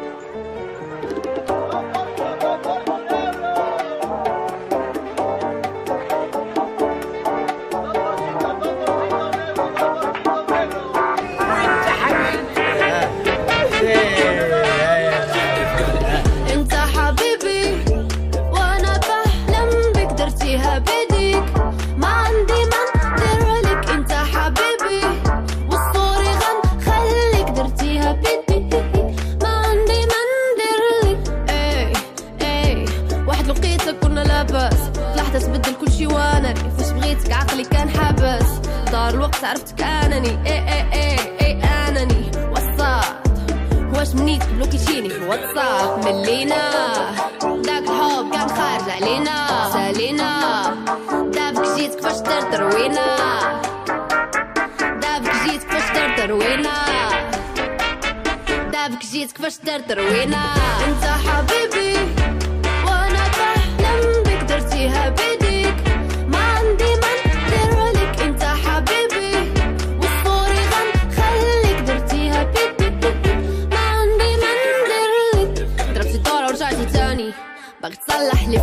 Speaker 3: دار الوقت عرفتك انني اي اي اي اي انني وصلت واش منيت بلوكيتيني في الواتساب ملينا. داك الحب كان خارج علينا. سالينا. دابك جيت كيفاش دار تروينا دابك جيت كيفاش دار تروينا دابك جيت كيفاش دار تروينا انت حبيبي وأنا بحلم بك درتيها بيديك صلح اللي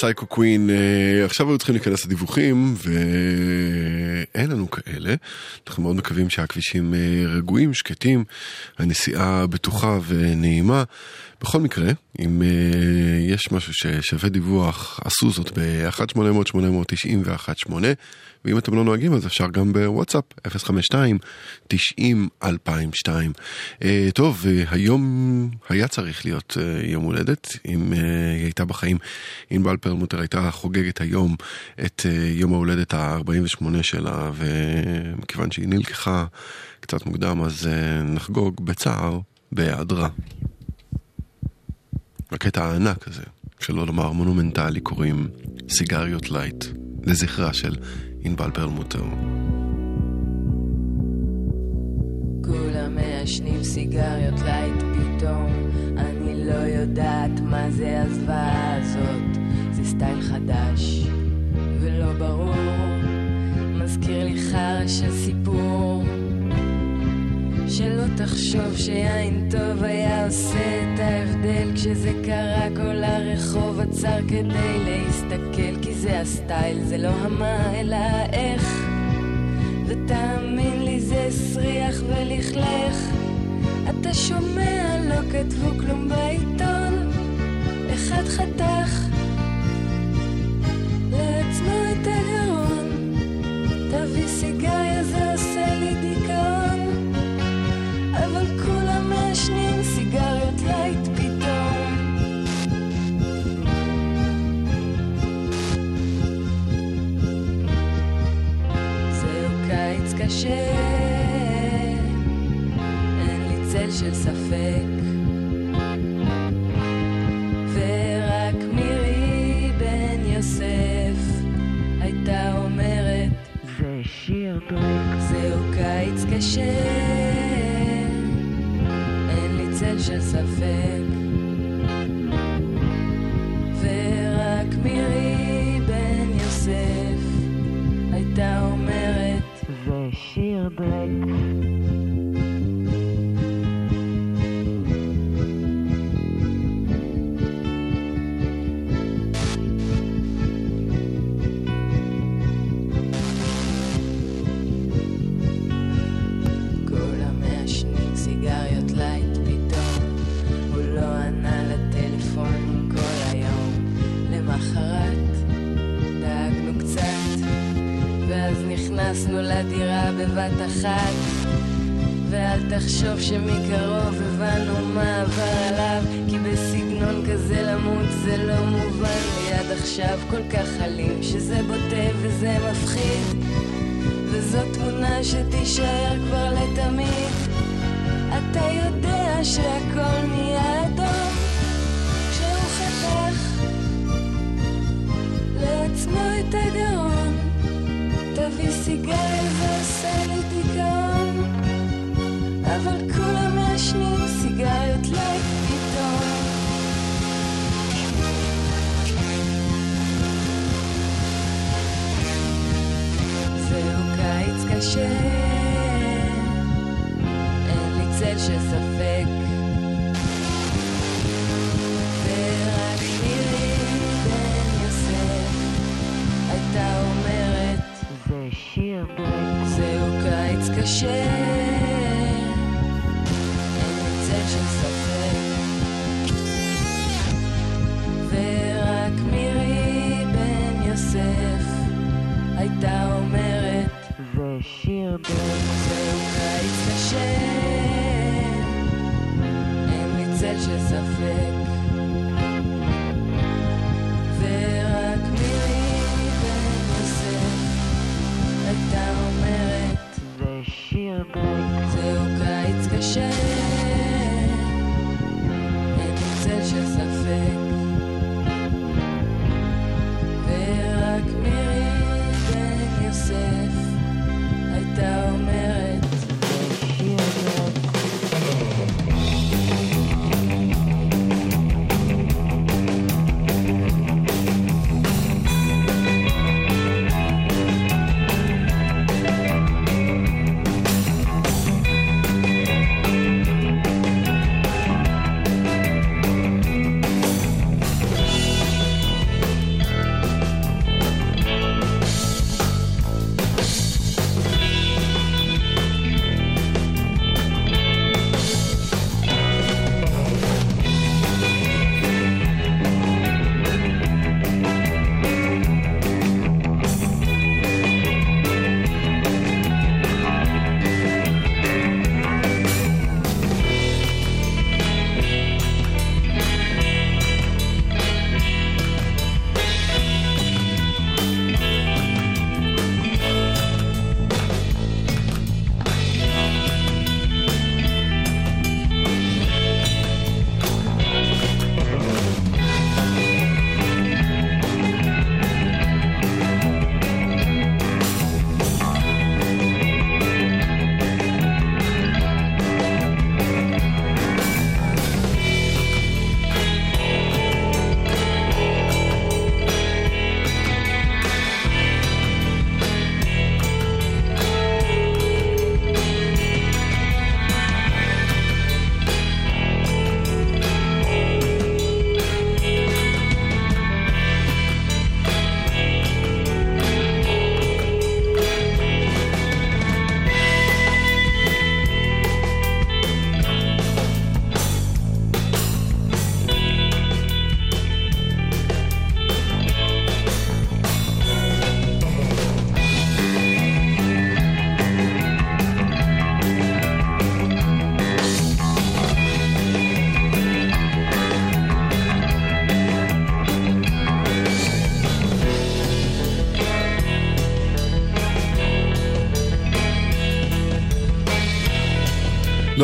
Speaker 2: סייקו קווין, אה, עכשיו היו צריכים להיכנס לדיווחים ואין לנו כאלה. אנחנו מאוד מקווים שהכבישים אה, רגועים, שקטים, הנסיעה בטוחה ונעימה. בכל מקרה, אם אה, יש משהו ששווה דיווח, עשו זאת ב-1-800-890-118 ואם אתם לא נוהגים אז אפשר גם בוואטסאפ 052-90-2002. אה, טוב, אה, היום היה צריך להיות אה, יום הולדת, אם היא הייתה בחיים. ענבל פרלמוטר הייתה חוגגת היום את יום ההולדת ה-48 שלה, ומכיוון שהיא נלקחה קצת מוקדם אז נחגוג בצער בהיעדרה. הקטע הענק הזה, שלא לומר מונומנטלי, קוראים סיגריות לייט, לזכרה של ענבל פרלמוטר.
Speaker 24: כולם מעשנים סיגריות לייט פתאום, אני לא יודעת מה זה הזוועה הזאת, זה סטייל חדש ולא ברור, מזכיר לי חרא של סיפור. שלא תחשוב שיין טוב היה עושה את ההבדל. כשזה קרה כל הרחוב עצר כדי להסתכל כי זה הסטייל זה לא המה אלא איך ותאמין לי זה סריח ולכלך. אתה שומע לא כתבו כלום בעיתון. אחד חתך לעצמו את הגרון. תביא סיגר. קשה, אין לי צל של ספק. ורק מירי בן יוסף הייתה אומרת, זה שיר דרק. זהו קיץ קשה. Sheer
Speaker 2: black.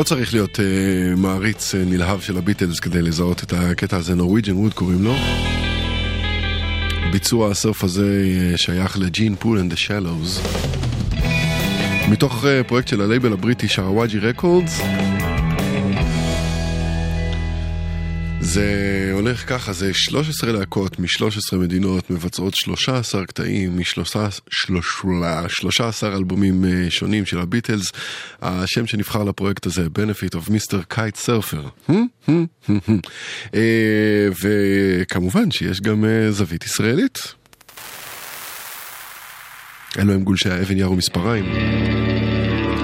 Speaker 2: צריך להיות אה, מעריץ אה, נלהב של הביטלס כדי לזהות את הקטע הזה, Norwegian Wood קוראים לו. ביצוע הסרף הזה אה, שייך לג'ין פול אנד השלוז. מתוך אה, פרויקט של הלייבל הבריטי Sharawaji Records. זה הולך ככה, זה 13 להקות מ-13 מדינות מבצעות 13 קטעים מ-13 אלבומים אה, שונים של הביטלס. השם שנבחר לפרויקט הזה, Benefit of Mr. Kite Surfer. אה, וכמובן שיש גם אה, זווית ישראלית. אלו הם גולשי האבן ירו מספריים.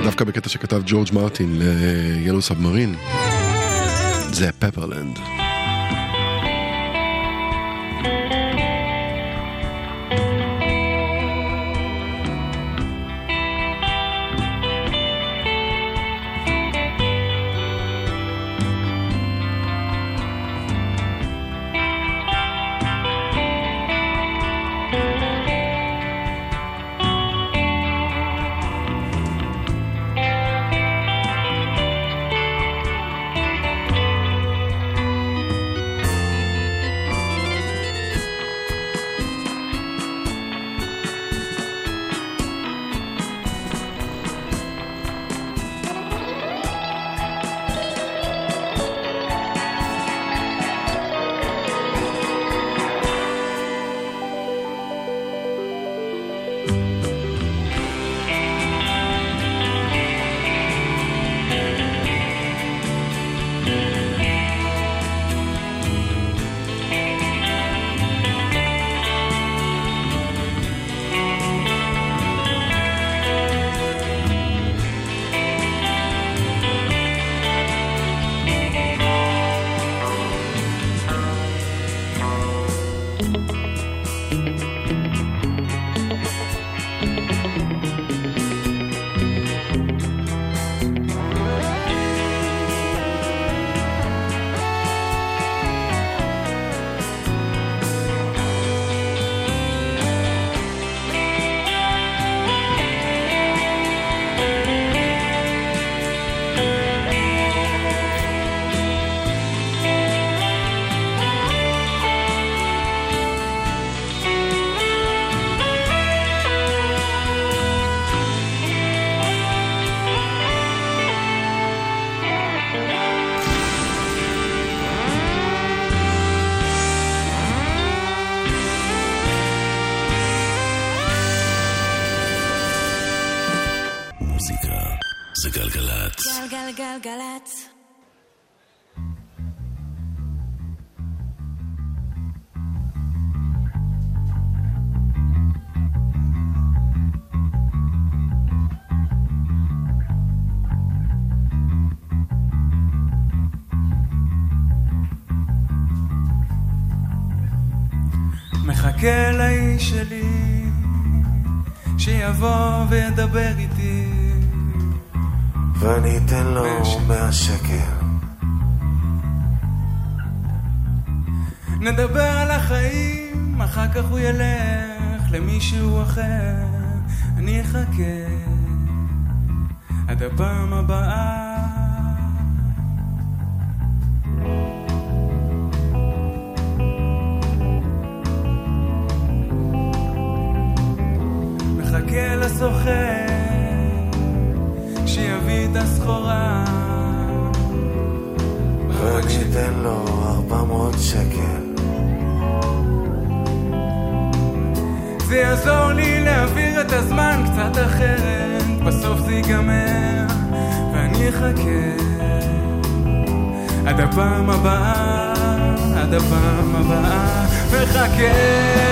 Speaker 2: דווקא בקטע שכתב ג'ורג' מרטין ל-Yellow Submarine. זה פפרלנד.
Speaker 6: גלגלגלגלצ.
Speaker 25: מחכה לאיש שלי שיבוא וידבר איתי
Speaker 26: ואני אתן לו מאה שקל.
Speaker 25: נדבר על החיים, אחר כך הוא ילך למישהו אחר. אני אחכה עד הפעם הבאה. מחכה לסוחר
Speaker 26: שקל.
Speaker 25: זה יעזור לי להעביר את הזמן קצת אחרת, בסוף זה ייגמר, ואני אחכה עד הפעם הבאה, עד הפעם הבאה, מחכה.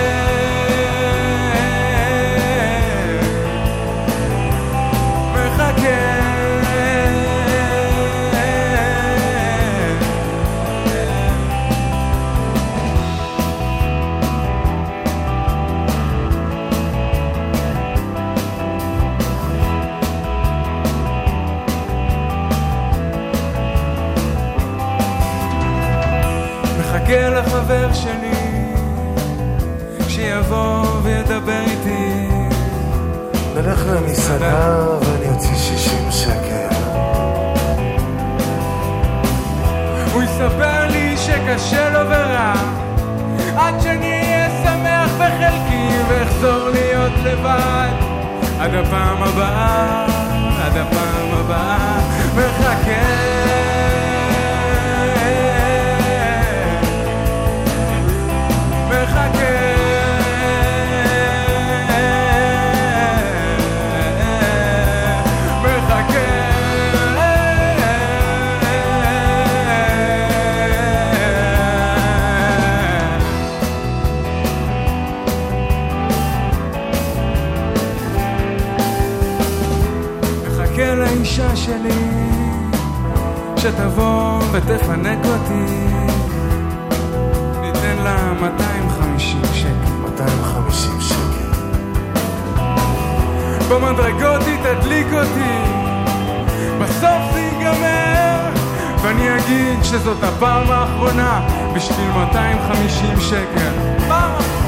Speaker 26: למסעדה ואני אוציא 60 שקל.
Speaker 25: הוא יספר לי שקשה לו ורע, עד שאני אהיה שמח בחלקי ואחזור להיות לבד. עד הפעם הבאה, עד הפעם הבאה, מחכה. שלי. שתבוא ותפנק אותי. ניתן לה 250 שקל.
Speaker 26: 250 שקל.
Speaker 25: במדרגות היא תדליק אותי. בסוף זה ייגמר. ואני אגיד שזאת הפעם האחרונה בשביל 250 שקל. פעם מחכה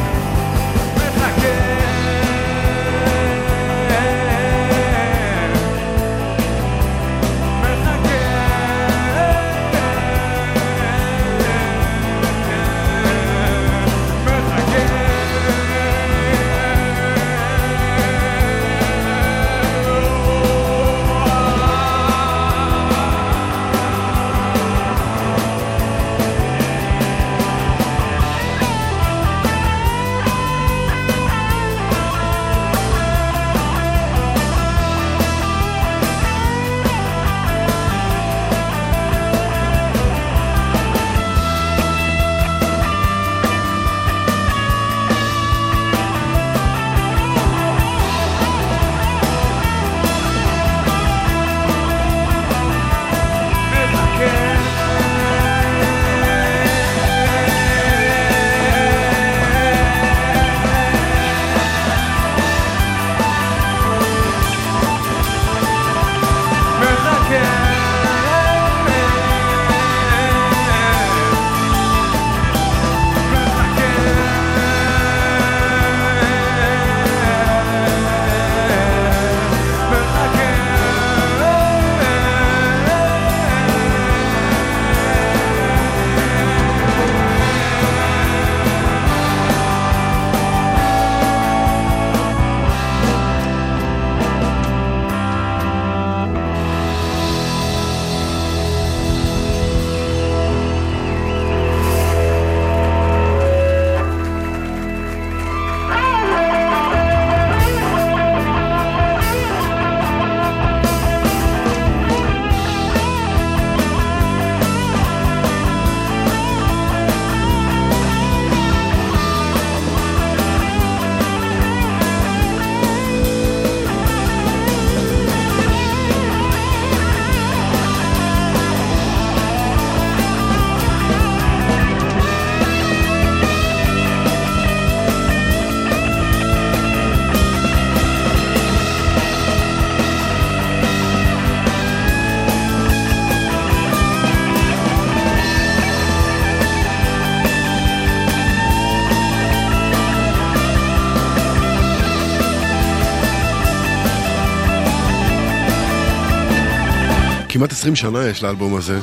Speaker 2: 20 שנה יש לאלבום הזה.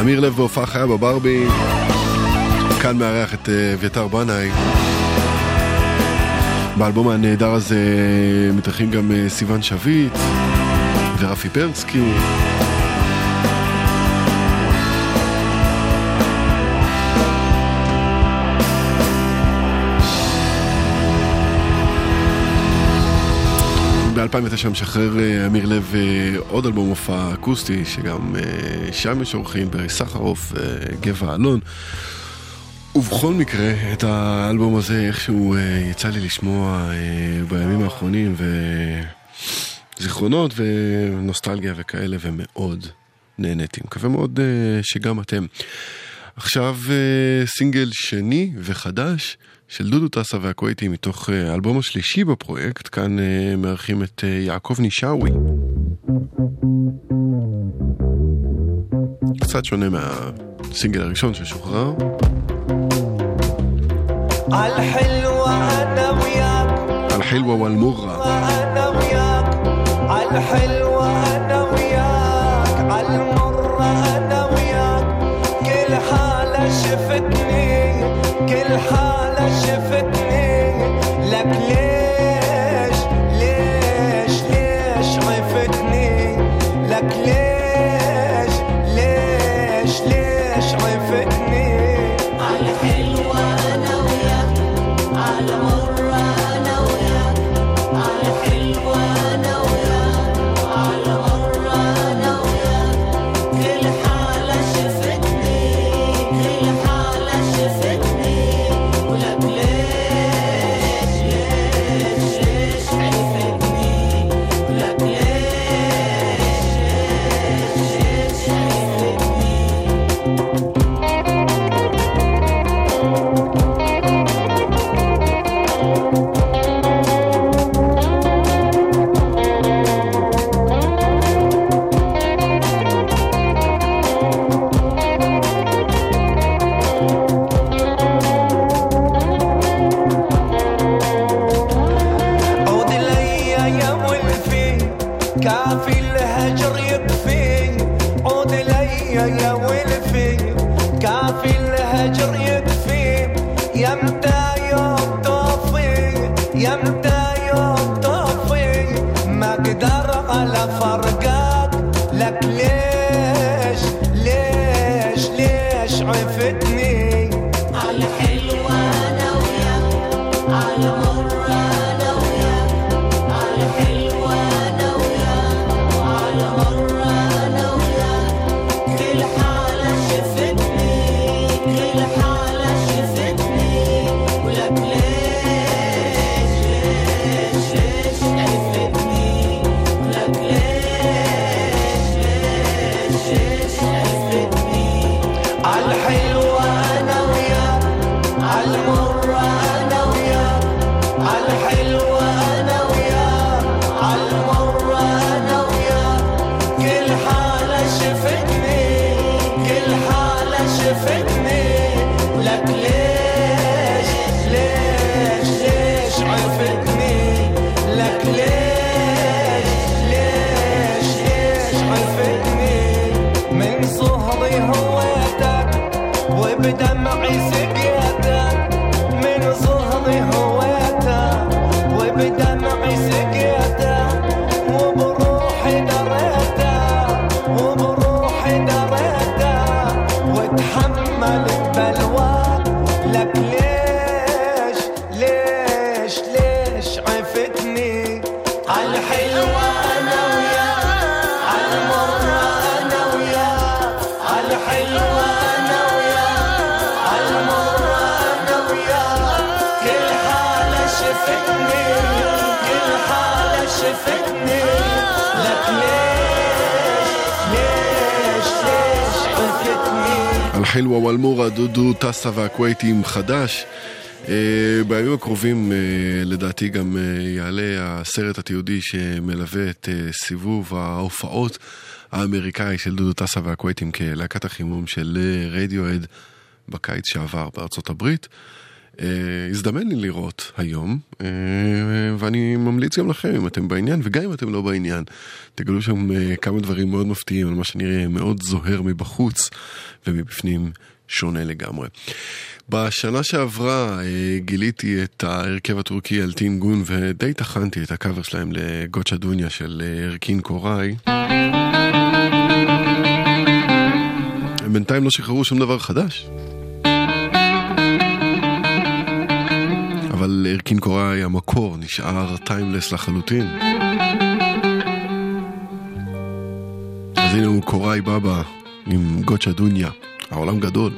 Speaker 2: אמיר לב בהופעה חיה בברבי, כאן מארח את אה, אביתר בנאי. באלבום הנהדר הזה מתארחים גם אה, סיון שביט ורפי פרסקי. ב-2009 משחרר אה, אמיר לב אה, עוד אלבום הופעה אקוסטי, שגם אה, שם יש אורחים, ברי סחרוף, גבע אלון. ובכל מקרה, את האלבום הזה איכשהו יצא לי לשמוע בימים האחרונים, וזיכרונות ונוסטלגיה וכאלה, ומאוד נהניתי. מקווה מאוד שגם אתם. עכשיו סינגל שני וחדש. של דודו טסה והכווייתי מתוך אה, האלבום השלישי בפרויקט, כאן אה, מארחים את אה, יעקב נישאווי. קצת שונה מהסינגל הראשון ששוחרר. الحلوة والمرة
Speaker 27: أنا
Speaker 2: אלחילווה ואלמורה, דודו, טסה והכווייטים חדש. אה, בימים הקרובים אה, לדעתי גם אה, יעלה הסרט התיעודי שמלווה את סיבוב ההופעות האמריקאי של דודו טסה והכווייטים כלהקת החימום של רדיואד בקיץ שעבר בארצות הברית. אה, הזדמן לי לראות היום, אה, ואני ממליץ גם לכם אם אתם בעניין, וגם אם אתם לא בעניין, תגלו שם אה, כמה דברים מאוד מפתיעים על מה שנראה מאוד זוהר מבחוץ ומבפנים שונה לגמרי. בשנה שעברה גיליתי את ההרכב הטורקי אלטין גון ודי טחנתי את הקאבר שלהם לגוצ'ה דוניה של ארקין קוראי. בינתיים לא שחררו שום דבר חדש. אבל ארקין קוראי המקור נשאר טיימלס לחלוטין. אז הנה הוא קוראי בבא עם גוצ'ה דוניה, העולם גדול.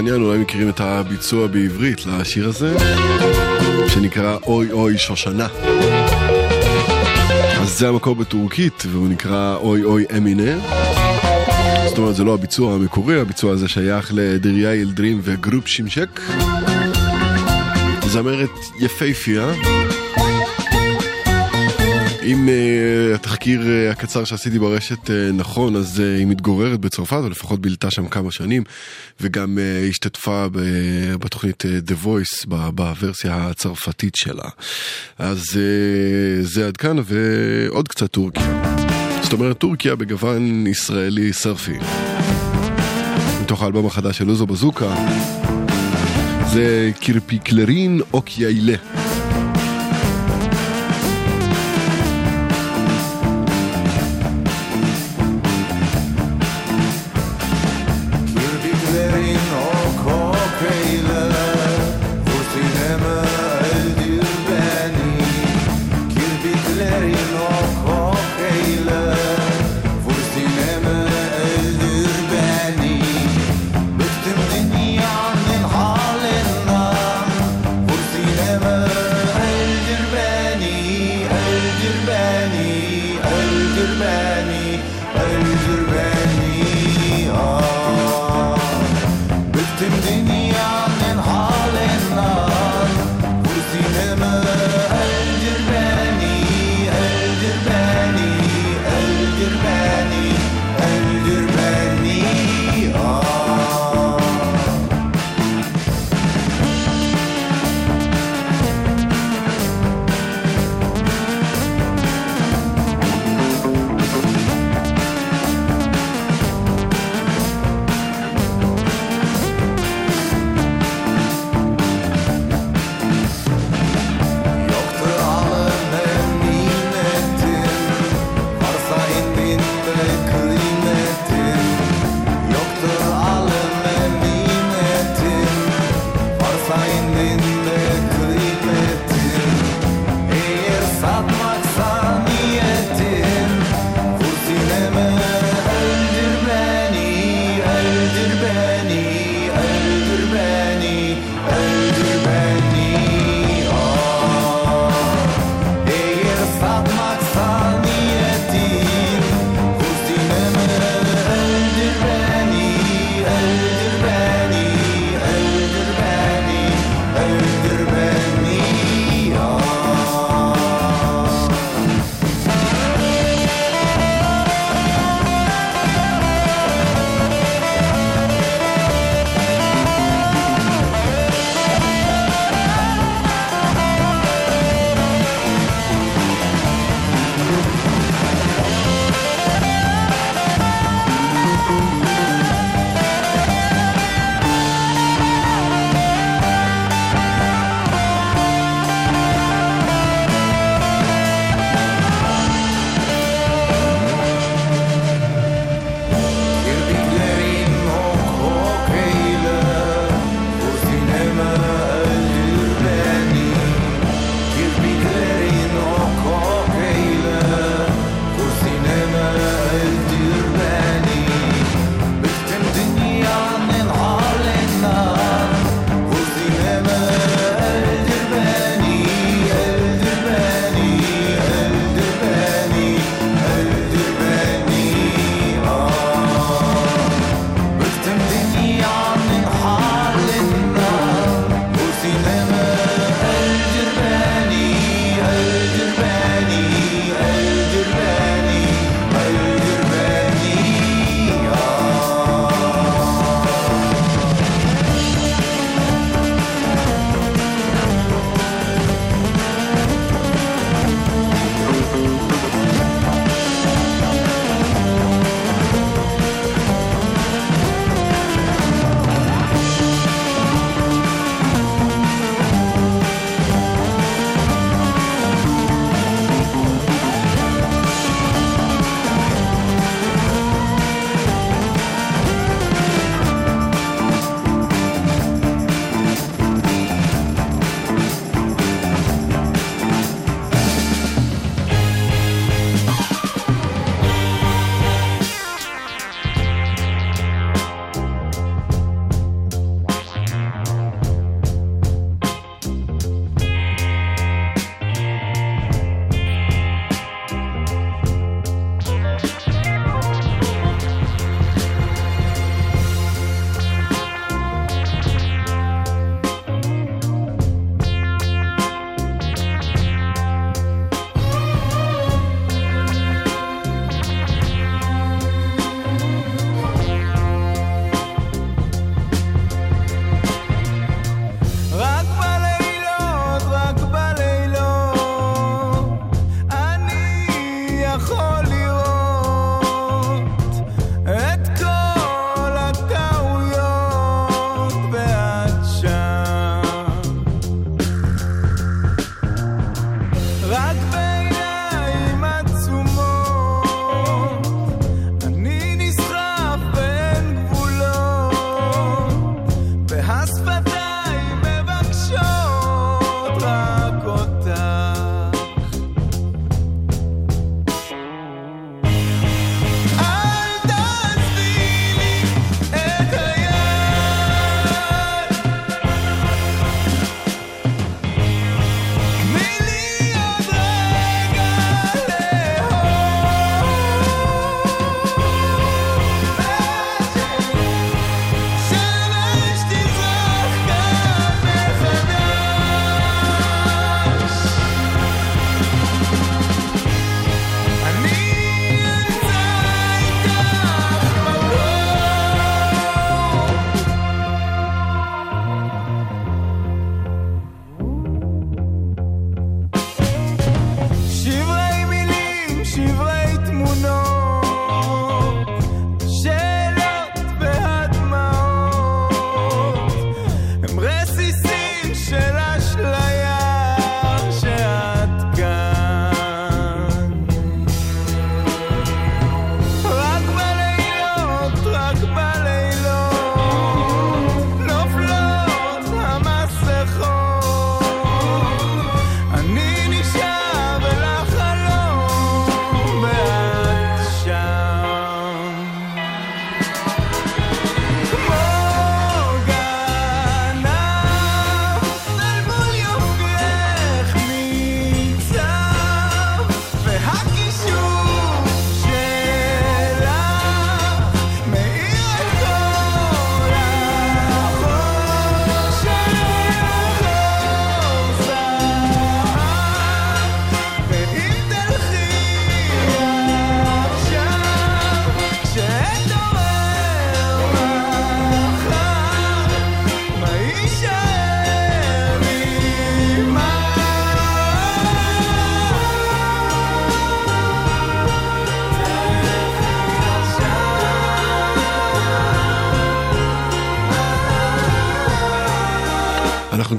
Speaker 2: פניאן אולי מכירים את הביצוע בעברית לשיר הזה, שנקרא אוי אוי שושנה. אז זה המקור בטורקית, והוא נקרא אוי אוי אמינה. זאת אומרת, זה לא הביצוע המקורי, הביצוע הזה שייך לדריה ילדרים וגרופ שמשק. זמרת יפייפייה. אם uh, התחקיר uh, הקצר שעשיתי ברשת uh, נכון, אז uh, היא מתגוררת בצרפת, או לפחות בילתה שם כמה שנים, וגם uh, השתתפה ב- בתוכנית uh, The Voice, בוורסיה הצרפתית שלה. אז uh, זה עד כאן, ועוד קצת טורקיה. זאת אומרת, טורקיה בגוון ישראלי סרפי. מתוך האלבום החדש של אוזו בזוקה, זה קירפיקלרין אוקיילה.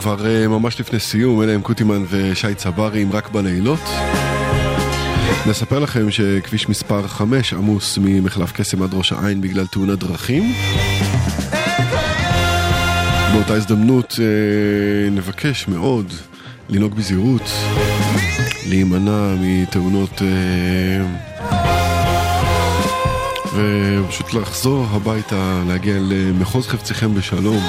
Speaker 2: כבר אה, ממש לפני סיום, אלה הם קוטימן ושי צברי עם רק בלילות. נספר לכם שכביש מספר 5 עמוס ממחלף קסם עד ראש העין בגלל תאונת דרכים. באותה הזדמנות אה, נבקש מאוד לנהוג בזהירות, להימנע מתאונות אה, ופשוט לחזור הביתה, להגיע למחוז חפציכם בשלום.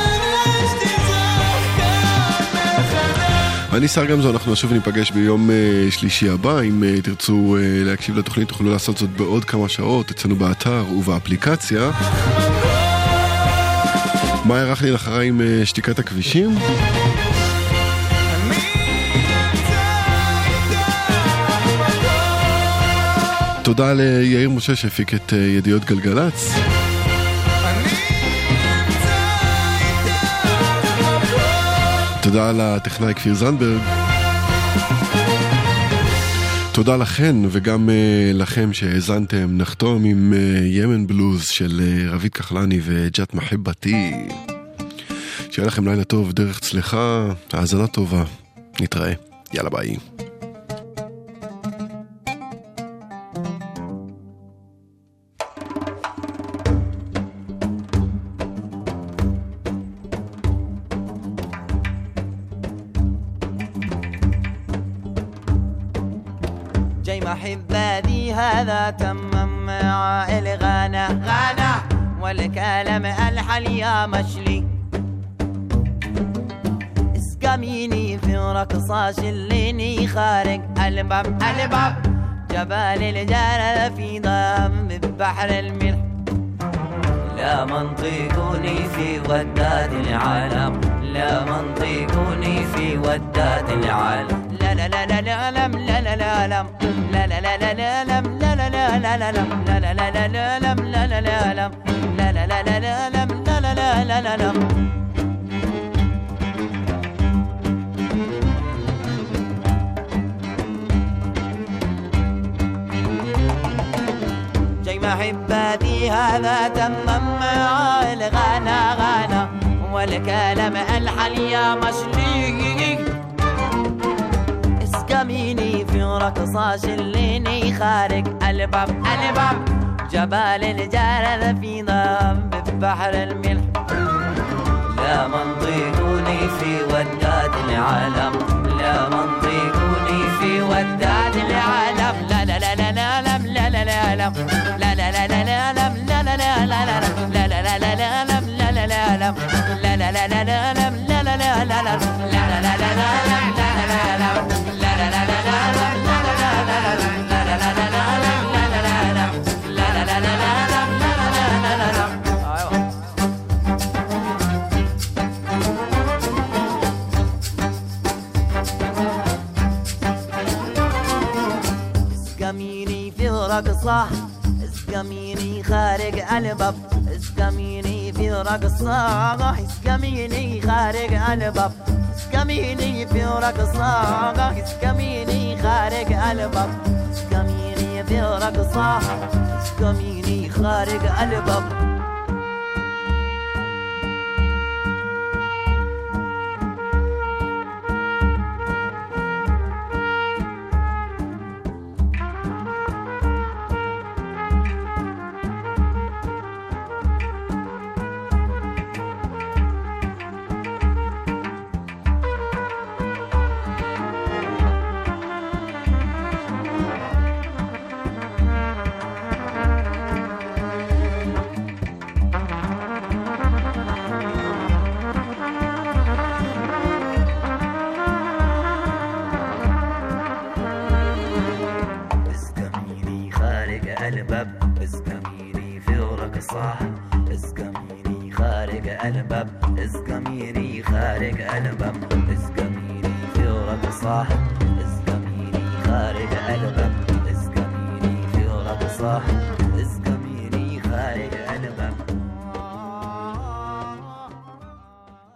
Speaker 2: אני שר גמזו, אנחנו נשוב וניפגש ביום אה, שלישי הבא. אם אה, תרצו אה, להקשיב לתוכנית, תוכלו לעשות זאת בעוד כמה שעות אצלנו באתר ובאפליקציה. מאיה רכלין אחריי עם שתיקת הכבישים. תודה ליאיר משה שהפיק את ידיעות גלגלצ. תודה לטכנאי כפיר זנדברג. תודה לכן וגם uh, לכם שהאזנתם. נחתום עם uh, ימן בלוז של uh, רביד כחלני וג'ת מחיבתי. שיהיה לכם לילה טוב, דרך צלחה, האזנה טובה. נתראה. יאללה ביי.
Speaker 28: خارج الباب الباب جبال الجلال في ضم ببحر الملح لا منطقني في وداد العالم لا منطقني في وداد العالم لا لا لا لا لا لم لا لا لا لم لا لا لا لا لا لم لا لا لا لا لا لم لا لا لا لا لا لم لا لا لا لم لا لا لا لا لا لم لا لا لا لا لا محباتي هذا تمم مع الغانا غانا والكلام الحل يا مشلي اسقميني في رقصة شليني خارج الباب الباب جبال الجلال في ضم ببحر الملح لا منطقني في وداد العالم لا منطقني في وداد العالم لا لا لا لا لا لا لا لا لا لا لا لا لا لا لا لا لا لا لا لا لا رقصة اسقميني خارج الباب في رقصة اسكميني خارج قلبك اسكميني في رقصة اسكميني خارج قلبك اسكميني في رقصة اسكميني خارج قلبك